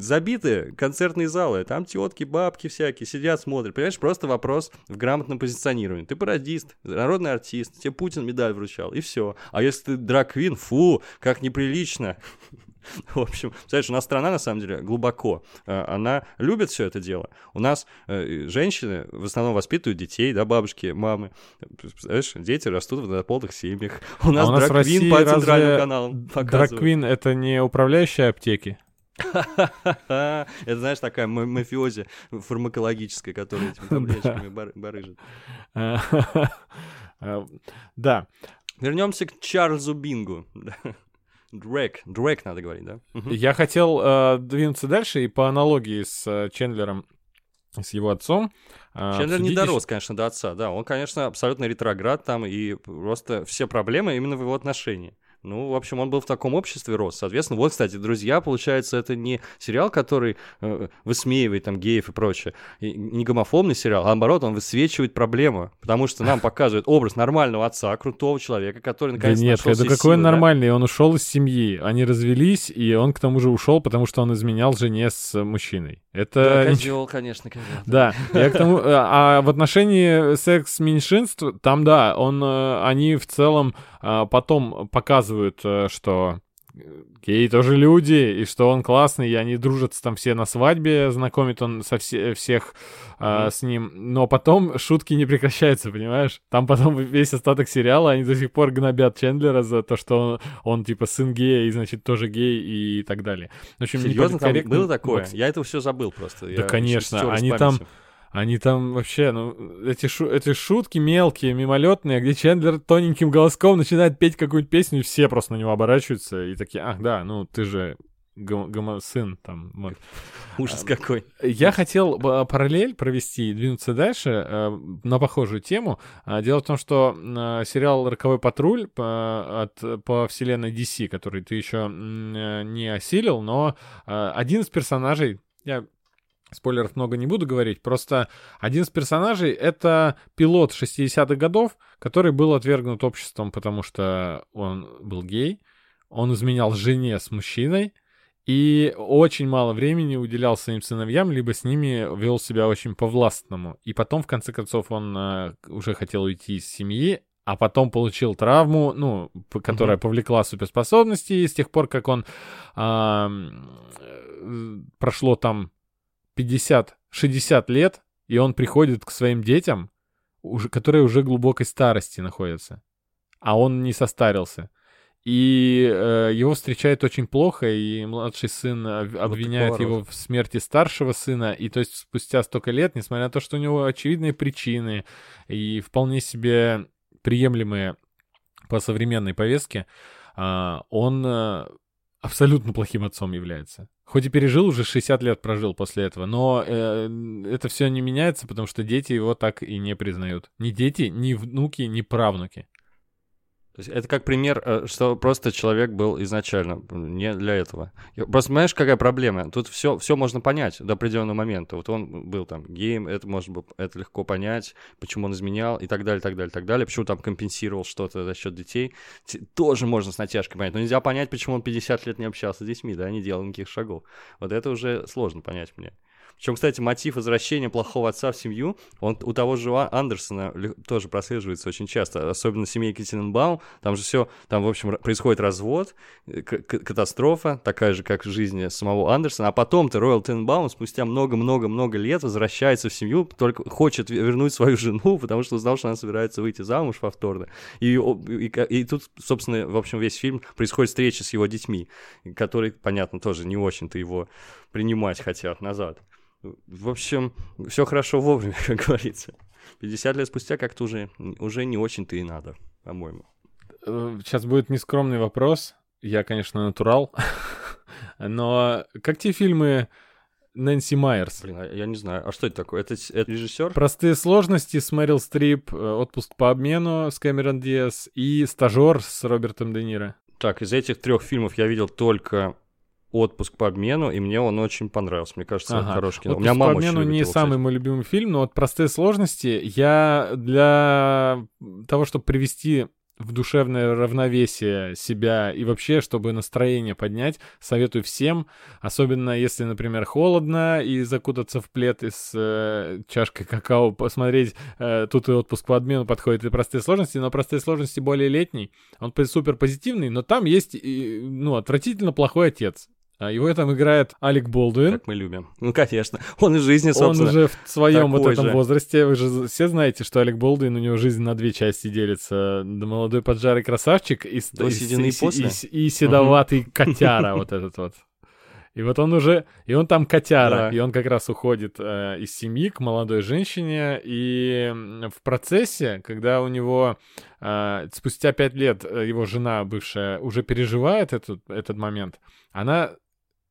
забиты концертные залы, там тетки, бабки всякие сидят, смотрят. Понимаешь, просто вопрос в грамотном позиционировании. Ты пародист, народный артист, тебе Путин медаль вручал, и все. А если ты драквин, фу, как неприлично. В общем, знаешь, у нас страна, на самом деле, глубоко. Э, она любит все это дело. У нас э, женщины в основном воспитывают детей, да, бабушки, мамы. Знаешь, дети растут в однополых семьях. У нас, а у нас драквин по центральным каналам Драквин — это не управляющие аптеки? Это, знаешь, такая мафиози фармакологическая, которая этими таблеточками барыжит. Да. Вернемся к Чарльзу Бингу. Дрейк, Дрейк надо говорить, да? Я хотел э, двинуться дальше и по аналогии с э, Чендлером, с его отцом. Э, Чендлер не дорос, конечно, до отца, да. Он, конечно, абсолютно ретроград там, и просто все проблемы именно в его отношении. Ну, в общем, он был в таком обществе рос. Соответственно, вот, кстати, друзья, получается, это не сериал, который э, высмеивает там геев и прочее, и не гомофобный сериал, а наоборот, он высвечивает проблему, потому что нам показывает образ нормального отца, крутого человека, который наконец-то да нет, это какой силы, он нормальный, да? он ушел из семьи, они развелись, и он к тому же ушел, потому что он изменял жене с мужчиной. Это... Да, козел, конечно, козел. Да, я к тому... Э, а в отношении секс-меньшинств, там, да, он, э, они в целом а, потом показывают, э, что геи тоже люди, и что он классный, и они дружат там все на свадьбе, знакомит он со все, всех mm-hmm. с ним. Но потом шутки не прекращаются, понимаешь? Там потом весь остаток сериала, они до сих пор гнобят Чендлера за то, что он, он типа сын гея, и значит тоже гей, и так далее. В общем, Серьезно, там было такое? Макс... Я этого все забыл просто. Да, Я конечно, они там... Они там вообще, ну, эти, шу эти шутки мелкие, мимолетные, где Чендлер тоненьким голоском начинает петь какую-нибудь песню, и все просто на него оборачиваются и такие, ах, да, ну, ты же гомо сын там. Вот. Ужас какой. Я хотел параллель провести и двинуться дальше э, на похожую тему. А, дело в том, что э, сериал «Роковой патруль» по, от, по вселенной DC, который ты еще э, не осилил, но один из персонажей, я Спойлеров много не буду говорить, просто один из персонажей — это пилот 60-х годов, который был отвергнут обществом, потому что он был гей, он изменял жене с мужчиной, и очень мало времени уделял своим сыновьям, либо с ними вел себя очень по-властному. И потом, в конце концов, он э, уже хотел уйти из семьи, а потом получил травму, ну, которая uh-huh. повлекла суперспособности, и с тех пор, как он э, прошло там 50-60 лет, и он приходит к своим детям, уже, которые уже глубокой старости находятся, а он не состарился. И э, его встречают очень плохо, и младший сын обвиняет вот его в смерти старшего сына. И то есть спустя столько лет, несмотря на то, что у него очевидные причины и вполне себе приемлемые по современной повестке, э, он э, абсолютно плохим отцом является. Хоть и пережил, уже 60 лет прожил после этого, но э, это все не меняется, потому что дети его так и не признают. Ни дети, ни внуки, ни правнуки. Это как пример, э, что просто человек был изначально не для этого. Просто понимаешь, какая проблема? Тут все, все можно понять до определенного момента. Вот он был там гейм, это может быть, это легко понять, почему он изменял и так далее, так далее, так далее. Почему там компенсировал что-то за счет детей. Тоже можно с натяжкой понять. Но нельзя понять, почему он 50 лет не общался с детьми, да, не делал никаких шагов. Вот это уже сложно понять мне. Причем, кстати, мотив возвращения плохого отца в семью, он у того же Андерсона тоже прослеживается очень часто, особенно в семье Китенбаум, там же все, там, в общем, происходит развод, э, катастрофа, такая же, как в жизни самого Андерсона, а потом-то Роyal Тенбаум спустя много-много-много лет возвращается в семью, только хочет вернуть свою жену, потому что узнал, что она собирается выйти замуж повторно. И, и, и тут, собственно, в общем, весь фильм происходит встреча с его детьми, которые, понятно, тоже не очень-то его принимать хотят назад. В общем, все хорошо вовремя, как говорится. 50 лет спустя как-то уже, уже не очень-то и надо, по-моему. Сейчас э, будет нескромный вопрос. Я, конечно, натурал. Но как те фильмы Нэнси Майерс? Блин, а я не знаю. А что это такое? Это, это режиссер? Простые сложности с Мэрил Стрип, э, отпуск по обмену с Кэмерон Диас и стажер с Робертом Де Ниро. Так, из этих трех фильмов я видел только отпуск по обмену, и мне он очень понравился. Мне кажется, ага. хороший кино. Отпуск У меня мама по обмену не его, самый мой любимый фильм, но вот простые сложности я для того, чтобы привести в душевное равновесие себя и вообще, чтобы настроение поднять, советую всем, особенно если, например, холодно и закутаться в плед и с э, чашкой какао, посмотреть, э, тут и отпуск по обмену подходит и простые сложности, но простые сложности более летний, он супер позитивный, но там есть, и, ну, отвратительно плохой отец. А его там играет Алек Болдуин. Как мы любим. Ну, конечно. Он из жизни, собственно. Он уже в своем вот этом же. возрасте. Вы же все знаете, что Алек Болдуин, у него жизнь на две части делится. Молодой поджарый красавчик и, и, и, и, и седоватый котяра вот этот вот. И вот он уже, и он там котяра, Да. и он как раз уходит э, из семьи к молодой женщине, и в процессе, когда у него э, спустя пять лет э, его жена бывшая уже переживает этот, этот момент, она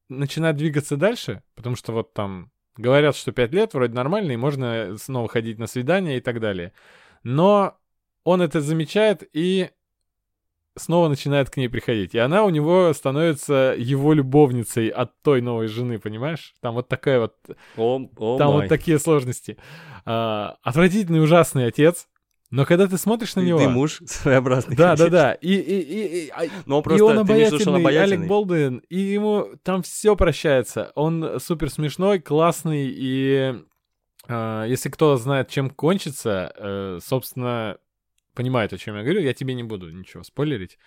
начинает двигаться дальше, потому что вот там говорят, что пять лет вроде нормально, и можно снова ходить на свидания и так далее. Но он это замечает и снова начинает к ней приходить. И она у него становится его любовницей от той новой жены, понимаешь? Там вот такая вот, О, о там май. вот такие сложности. А, отвратительный, ужасный отец. Но когда ты смотришь на него... Ты муж своеобразный. Да, да, да. И, и, и, и, а- Но он и просто, он ты имеешь в виду, что он обаятельный, Алек обаятельный? Болдуин, и ему там все прощается. Он супер смешной, классный, и э, если кто знает, чем кончится, э, собственно, понимает, о чем я говорю, я тебе не буду ничего спойлерить.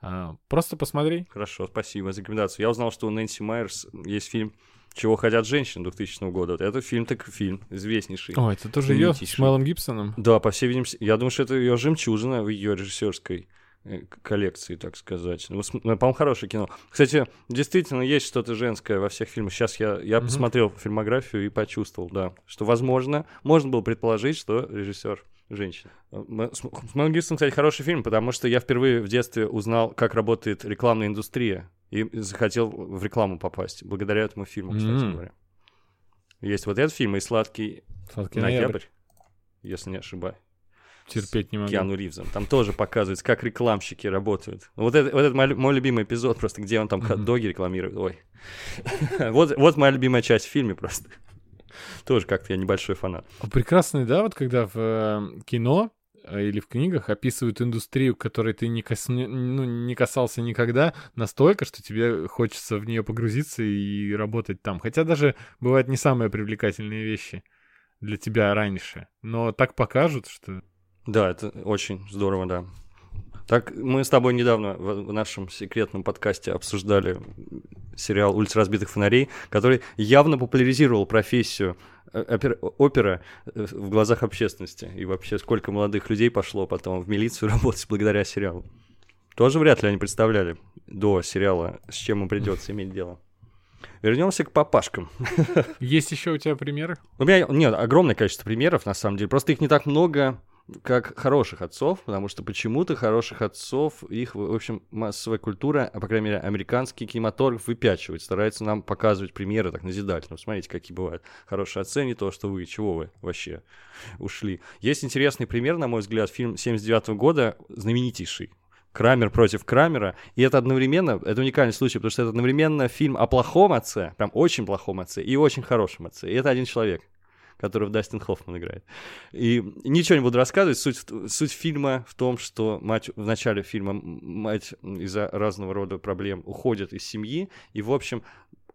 А, просто посмотри. Хорошо, спасибо за рекомендацию. Я узнал, что у Нэнси Майерс есть фильм «Чего хотят женщины» 2000 года. Это фильм так фильм, известнейший. О, это тоже ее с. Мелом Гибсоном. Да, по всей видимости, я думаю, что это ее жемчужина в ее режиссерской э, коллекции, так сказать. Ну, ну, по-моему, хорошее кино. Кстати, действительно, есть что-то женское во всех фильмах. Сейчас я, я Мгм. посмотрел фильмографию и почувствовал, да, что, возможно, можно было предположить, что режиссер женщина. Э, С Мелом Гибсоном, кстати, хороший фильм, потому что я впервые в детстве узнал, как работает рекламная индустрия, и захотел в рекламу попасть, благодаря этому фильму, кстати М. говоря. Есть вот этот фильм и «Сладкий Сладкий ноябрь», ноябрь. если не ошибаюсь. Терпеть не могу. Киану Ривзом. Там тоже показывается, как рекламщики работают. Вот это, вот это мой, мой любимый эпизод, просто где он там Мгм. хот-доги рекламирует. Ой. вот, вот моя любимая часть в фильме просто. Тоже как-то я небольшой фанат. А Прекрасный, да, вот когда в э, кино или в книгах описывают индустрию, которой ты не, косне- ну, не касался никогда, настолько, что тебе хочется в нее погрузиться и работать там. Хотя даже бывают не самые привлекательные вещи для тебя раньше. Но так покажут, что... Да, это очень здорово, да. Так, мы с тобой недавно в, нашем секретном подкасте обсуждали сериал «Улица разбитых фонарей», который явно популяризировал профессию э, опер- опера э, в глазах общественности. И вообще, сколько молодых людей пошло потом в милицию работать благодаря сериалу. Тоже вряд ли они представляли до сериала, с чем им придется иметь дело. Вернемся к папашкам. Есть еще у тебя примеры? У меня нет огромное количество примеров, на самом деле. Просто их не так много, как хороших отцов, потому что почему-то хороших отцов, их, в общем, массовая культура, а по крайней мере, американский кинематограф выпячивает, старается нам показывать примеры так назидательно. Смотрите, какие бывают хорошие отцы, не то, что вы, чего вы вообще ушли. Есть интересный пример, на мой взгляд, фильм 79 года, знаменитейший. Крамер против Крамера. И это одновременно, это уникальный случай, потому что это одновременно фильм о плохом отце, прям очень плохом отце, и очень хорошем отце. И это один человек которого Дастин Хоффман играет. И ничего не буду рассказывать. Суть, суть фильма в том, что мать в начале фильма мать из-за разного рода проблем уходит из семьи, и, в общем,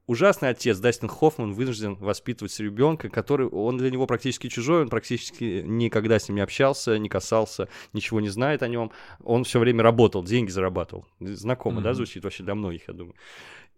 ужасный отец Дастин Хоффман вынужден воспитывать ребенка, который он для него практически чужой, он практически никогда с ним не общался, не касался, ничего не знает о нем. Он все время работал, деньги зарабатывал. Знакомо, да, Мгм. звучит вообще для многих, я думаю.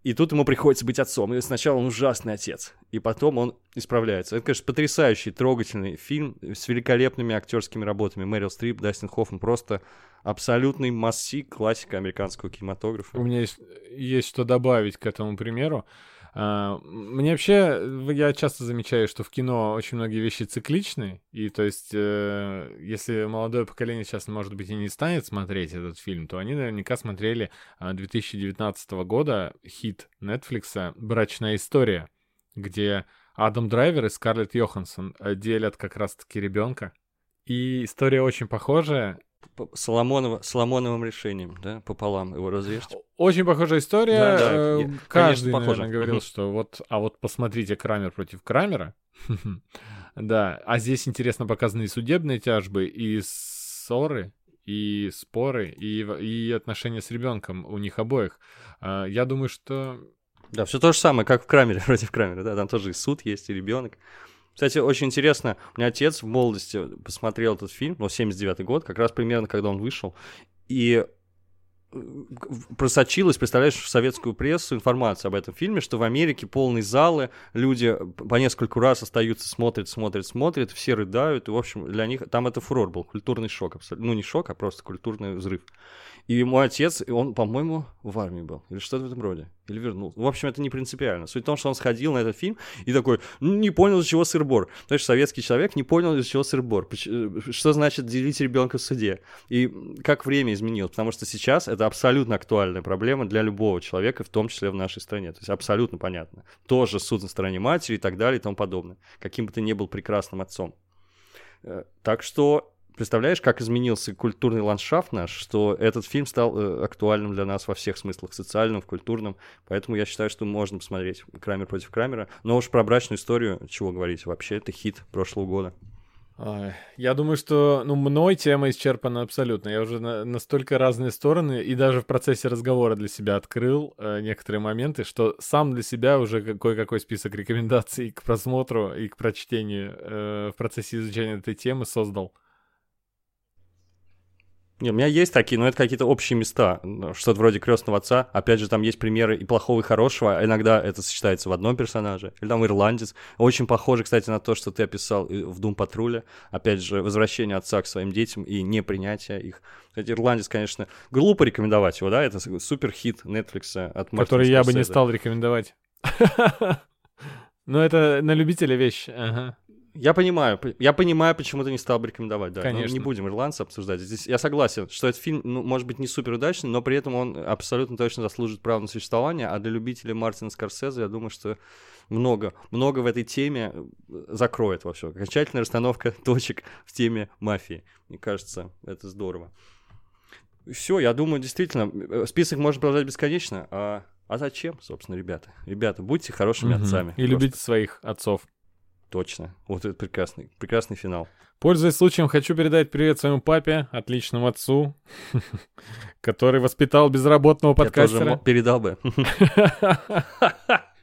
И тут ему приходится быть отцом. И сначала он ужасный отец, и потом он исправляется. Это, конечно, потрясающий, трогательный фильм с великолепными актерскими работами. Мэрил Стрип, Дастин Хоффман, просто абсолютный массив, классика американского кинематографа. У меня есть, есть что добавить к этому примеру. А, Мне вообще, я часто замечаю, что в кино очень многие вещи цикличны, и то есть, э, если молодое поколение сейчас, может быть, и не станет смотреть этот фильм, то они наверняка смотрели а, 2019 года хит Netflix «Брачная история», где Адам Драйвер и Скарлетт Йоханссон э, делят как раз-таки ребенка. И история очень похожая, Соломонова, Соломоновым решением, да, пополам его разрежьте. Очень похожая история. Да, да, Э, я- конечно, Каждый, похоже. наверное, говорил, что вот, а вот посмотрите Крамер против Крамера. Да, а здесь интересно показаны и судебные тяжбы, и ссоры, и споры, и, и отношения с ребенком у них обоих. А, Я думаю, что Да, все то же самое, как в Крамере против Крамера, да, там тоже и суд есть, и ребенок. Кстати, очень интересно, у меня отец в молодости посмотрел этот фильм, ну, 79-й год, как раз примерно, когда он вышел, и э, просочилась, представляешь, в советскую прессу информация об этом фильме, что в Америке полные залы, люди по нескольку раз остаются, смотрят, смотрят, смотрят, все рыдают, и, в общем, для них там это фурор был, культурный шок, абсолютно. ну, не шок, а просто культурный взрыв. И мой отец, он, по-моему, в армии был. Или что-то в этом роде. Или вернулся. В общем, это не принципиально. Суть в том, что он сходил на этот фильм и такой, «Ну, не понял, из чего сыр-бор. То есть советский человек не понял, из чего сыр-бор. э, Что значит делить ребенка в суде. И как время изменилось. Потому что сейчас это абсолютно актуальная проблема для любого человека, в том числе в нашей стране. То есть абсолютно понятно. Тоже суд на стороне матери и так далее и тому подобное. Каким бы ты ни был прекрасным отцом. Э, Так что Представляешь, как изменился культурный ландшафт наш, что этот фильм стал э, актуальным для нас во всех смыслах, в социальном, в культурном. Поэтому я считаю, что можно посмотреть «Крамер против Крамера». Но уж про брачную историю, чего говорить, вообще это хит прошлого года. Ой, Я думаю, что ну, мной тема исчерпана абсолютно. Я уже на, настолько разные стороны и даже в процессе разговора для себя открыл э, некоторые моменты, что сам для себя уже кое-какой список рекомендаций к просмотру и к прочтению э, в процессе изучения этой темы создал. Не, у меня есть такие, но это какие-то общие места. Что-то вроде крестного отца. Опять же, там есть примеры и плохого, и хорошего. А иногда это сочетается в одном персонаже. Или там ирландец. Очень похоже, кстати, на то, что ты описал в Дум Патруле. Опять же, возвращение отца к своим детям и непринятие их. Кстати, ирландец, конечно, глупо рекомендовать его, да? Это супер хит Netflix от Мартина Который я бы не Скорсезе. стал рекомендовать. Но это на любителя вещь. Ага. Я понимаю, я понимаю, почему ты не стал бы рекомендовать, да. Но Конечно. не будем ирландца обсуждать. Здесь я согласен, что этот фильм, ну, может быть, не супер удачный, но при этом он абсолютно точно заслужит право на существование. А для любителей Мартина Скорсезе, я думаю, что много, много в этой теме э, закроет во все. Окончательная расстановка точек в теме мафии. Мне кажется, это здорово. Все, я думаю, действительно, э, список можно продолжать бесконечно. А, а зачем, собственно, ребята? Ребята, будьте хорошими Мгм. отцами. И Просто любите своих отцов. Точно. Вот это прекрасный, прекрасный финал. Пользуясь случаем, хочу передать привет своему папе, отличному отцу, который воспитал безработного Я тоже подкастера. передал бы.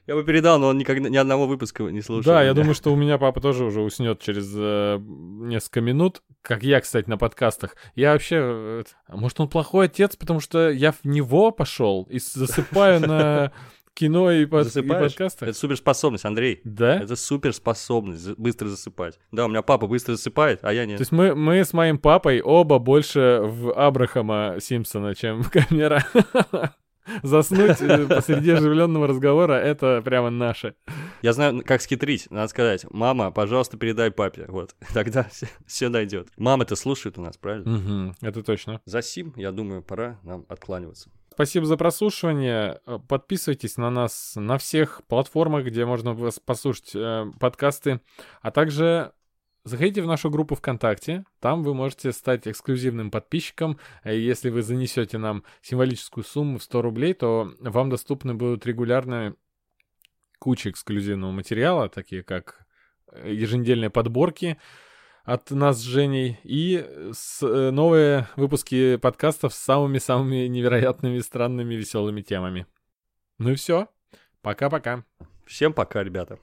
Я бы передал, но он никогда ни одного выпуска не слушал. Да, я думаю, что у меня папа тоже уже уснет через э, несколько минут, как я, кстати, на подкастах. Я вообще, э, может, он плохой отец, потому что я в него пошел и засыпаю на кино и, под- и подкасты. Это суперспособность, Андрей. Да? Это суперспособность быстро засыпать. Да, у меня папа быстро засыпает, а я То нет. есть мы, мы с моим папой оба больше в Абрахама Симпсона, чем в камера. Заснуть э, посреди оживленного разговора — это прямо наше. Я знаю, как схитрить. Надо сказать, мама, пожалуйста, передай папе. Вот, тогда все дойдет. Мама-то слушает у нас, правильно? Мгм, это точно. За сим, я думаю, пора нам откланиваться. Спасибо за прослушивание. Э, Подписывайтесь на нас на всех платформах, где можно вас послушать э, подкасты. А также заходите в нашу группу ВКонтакте. Там вы можете стать эксклюзивным подписчиком. Э, Если вы занесете нам символическую сумму в 100 рублей, то вам доступны будут регулярно куча эксклюзивного материала, такие как э, еженедельные подборки от нас с Женей и с, э, новые выпуски подкастов с самыми-самыми невероятными, странными, веселыми темами. Ну и все. Пока-пока. Всем пока, ребята.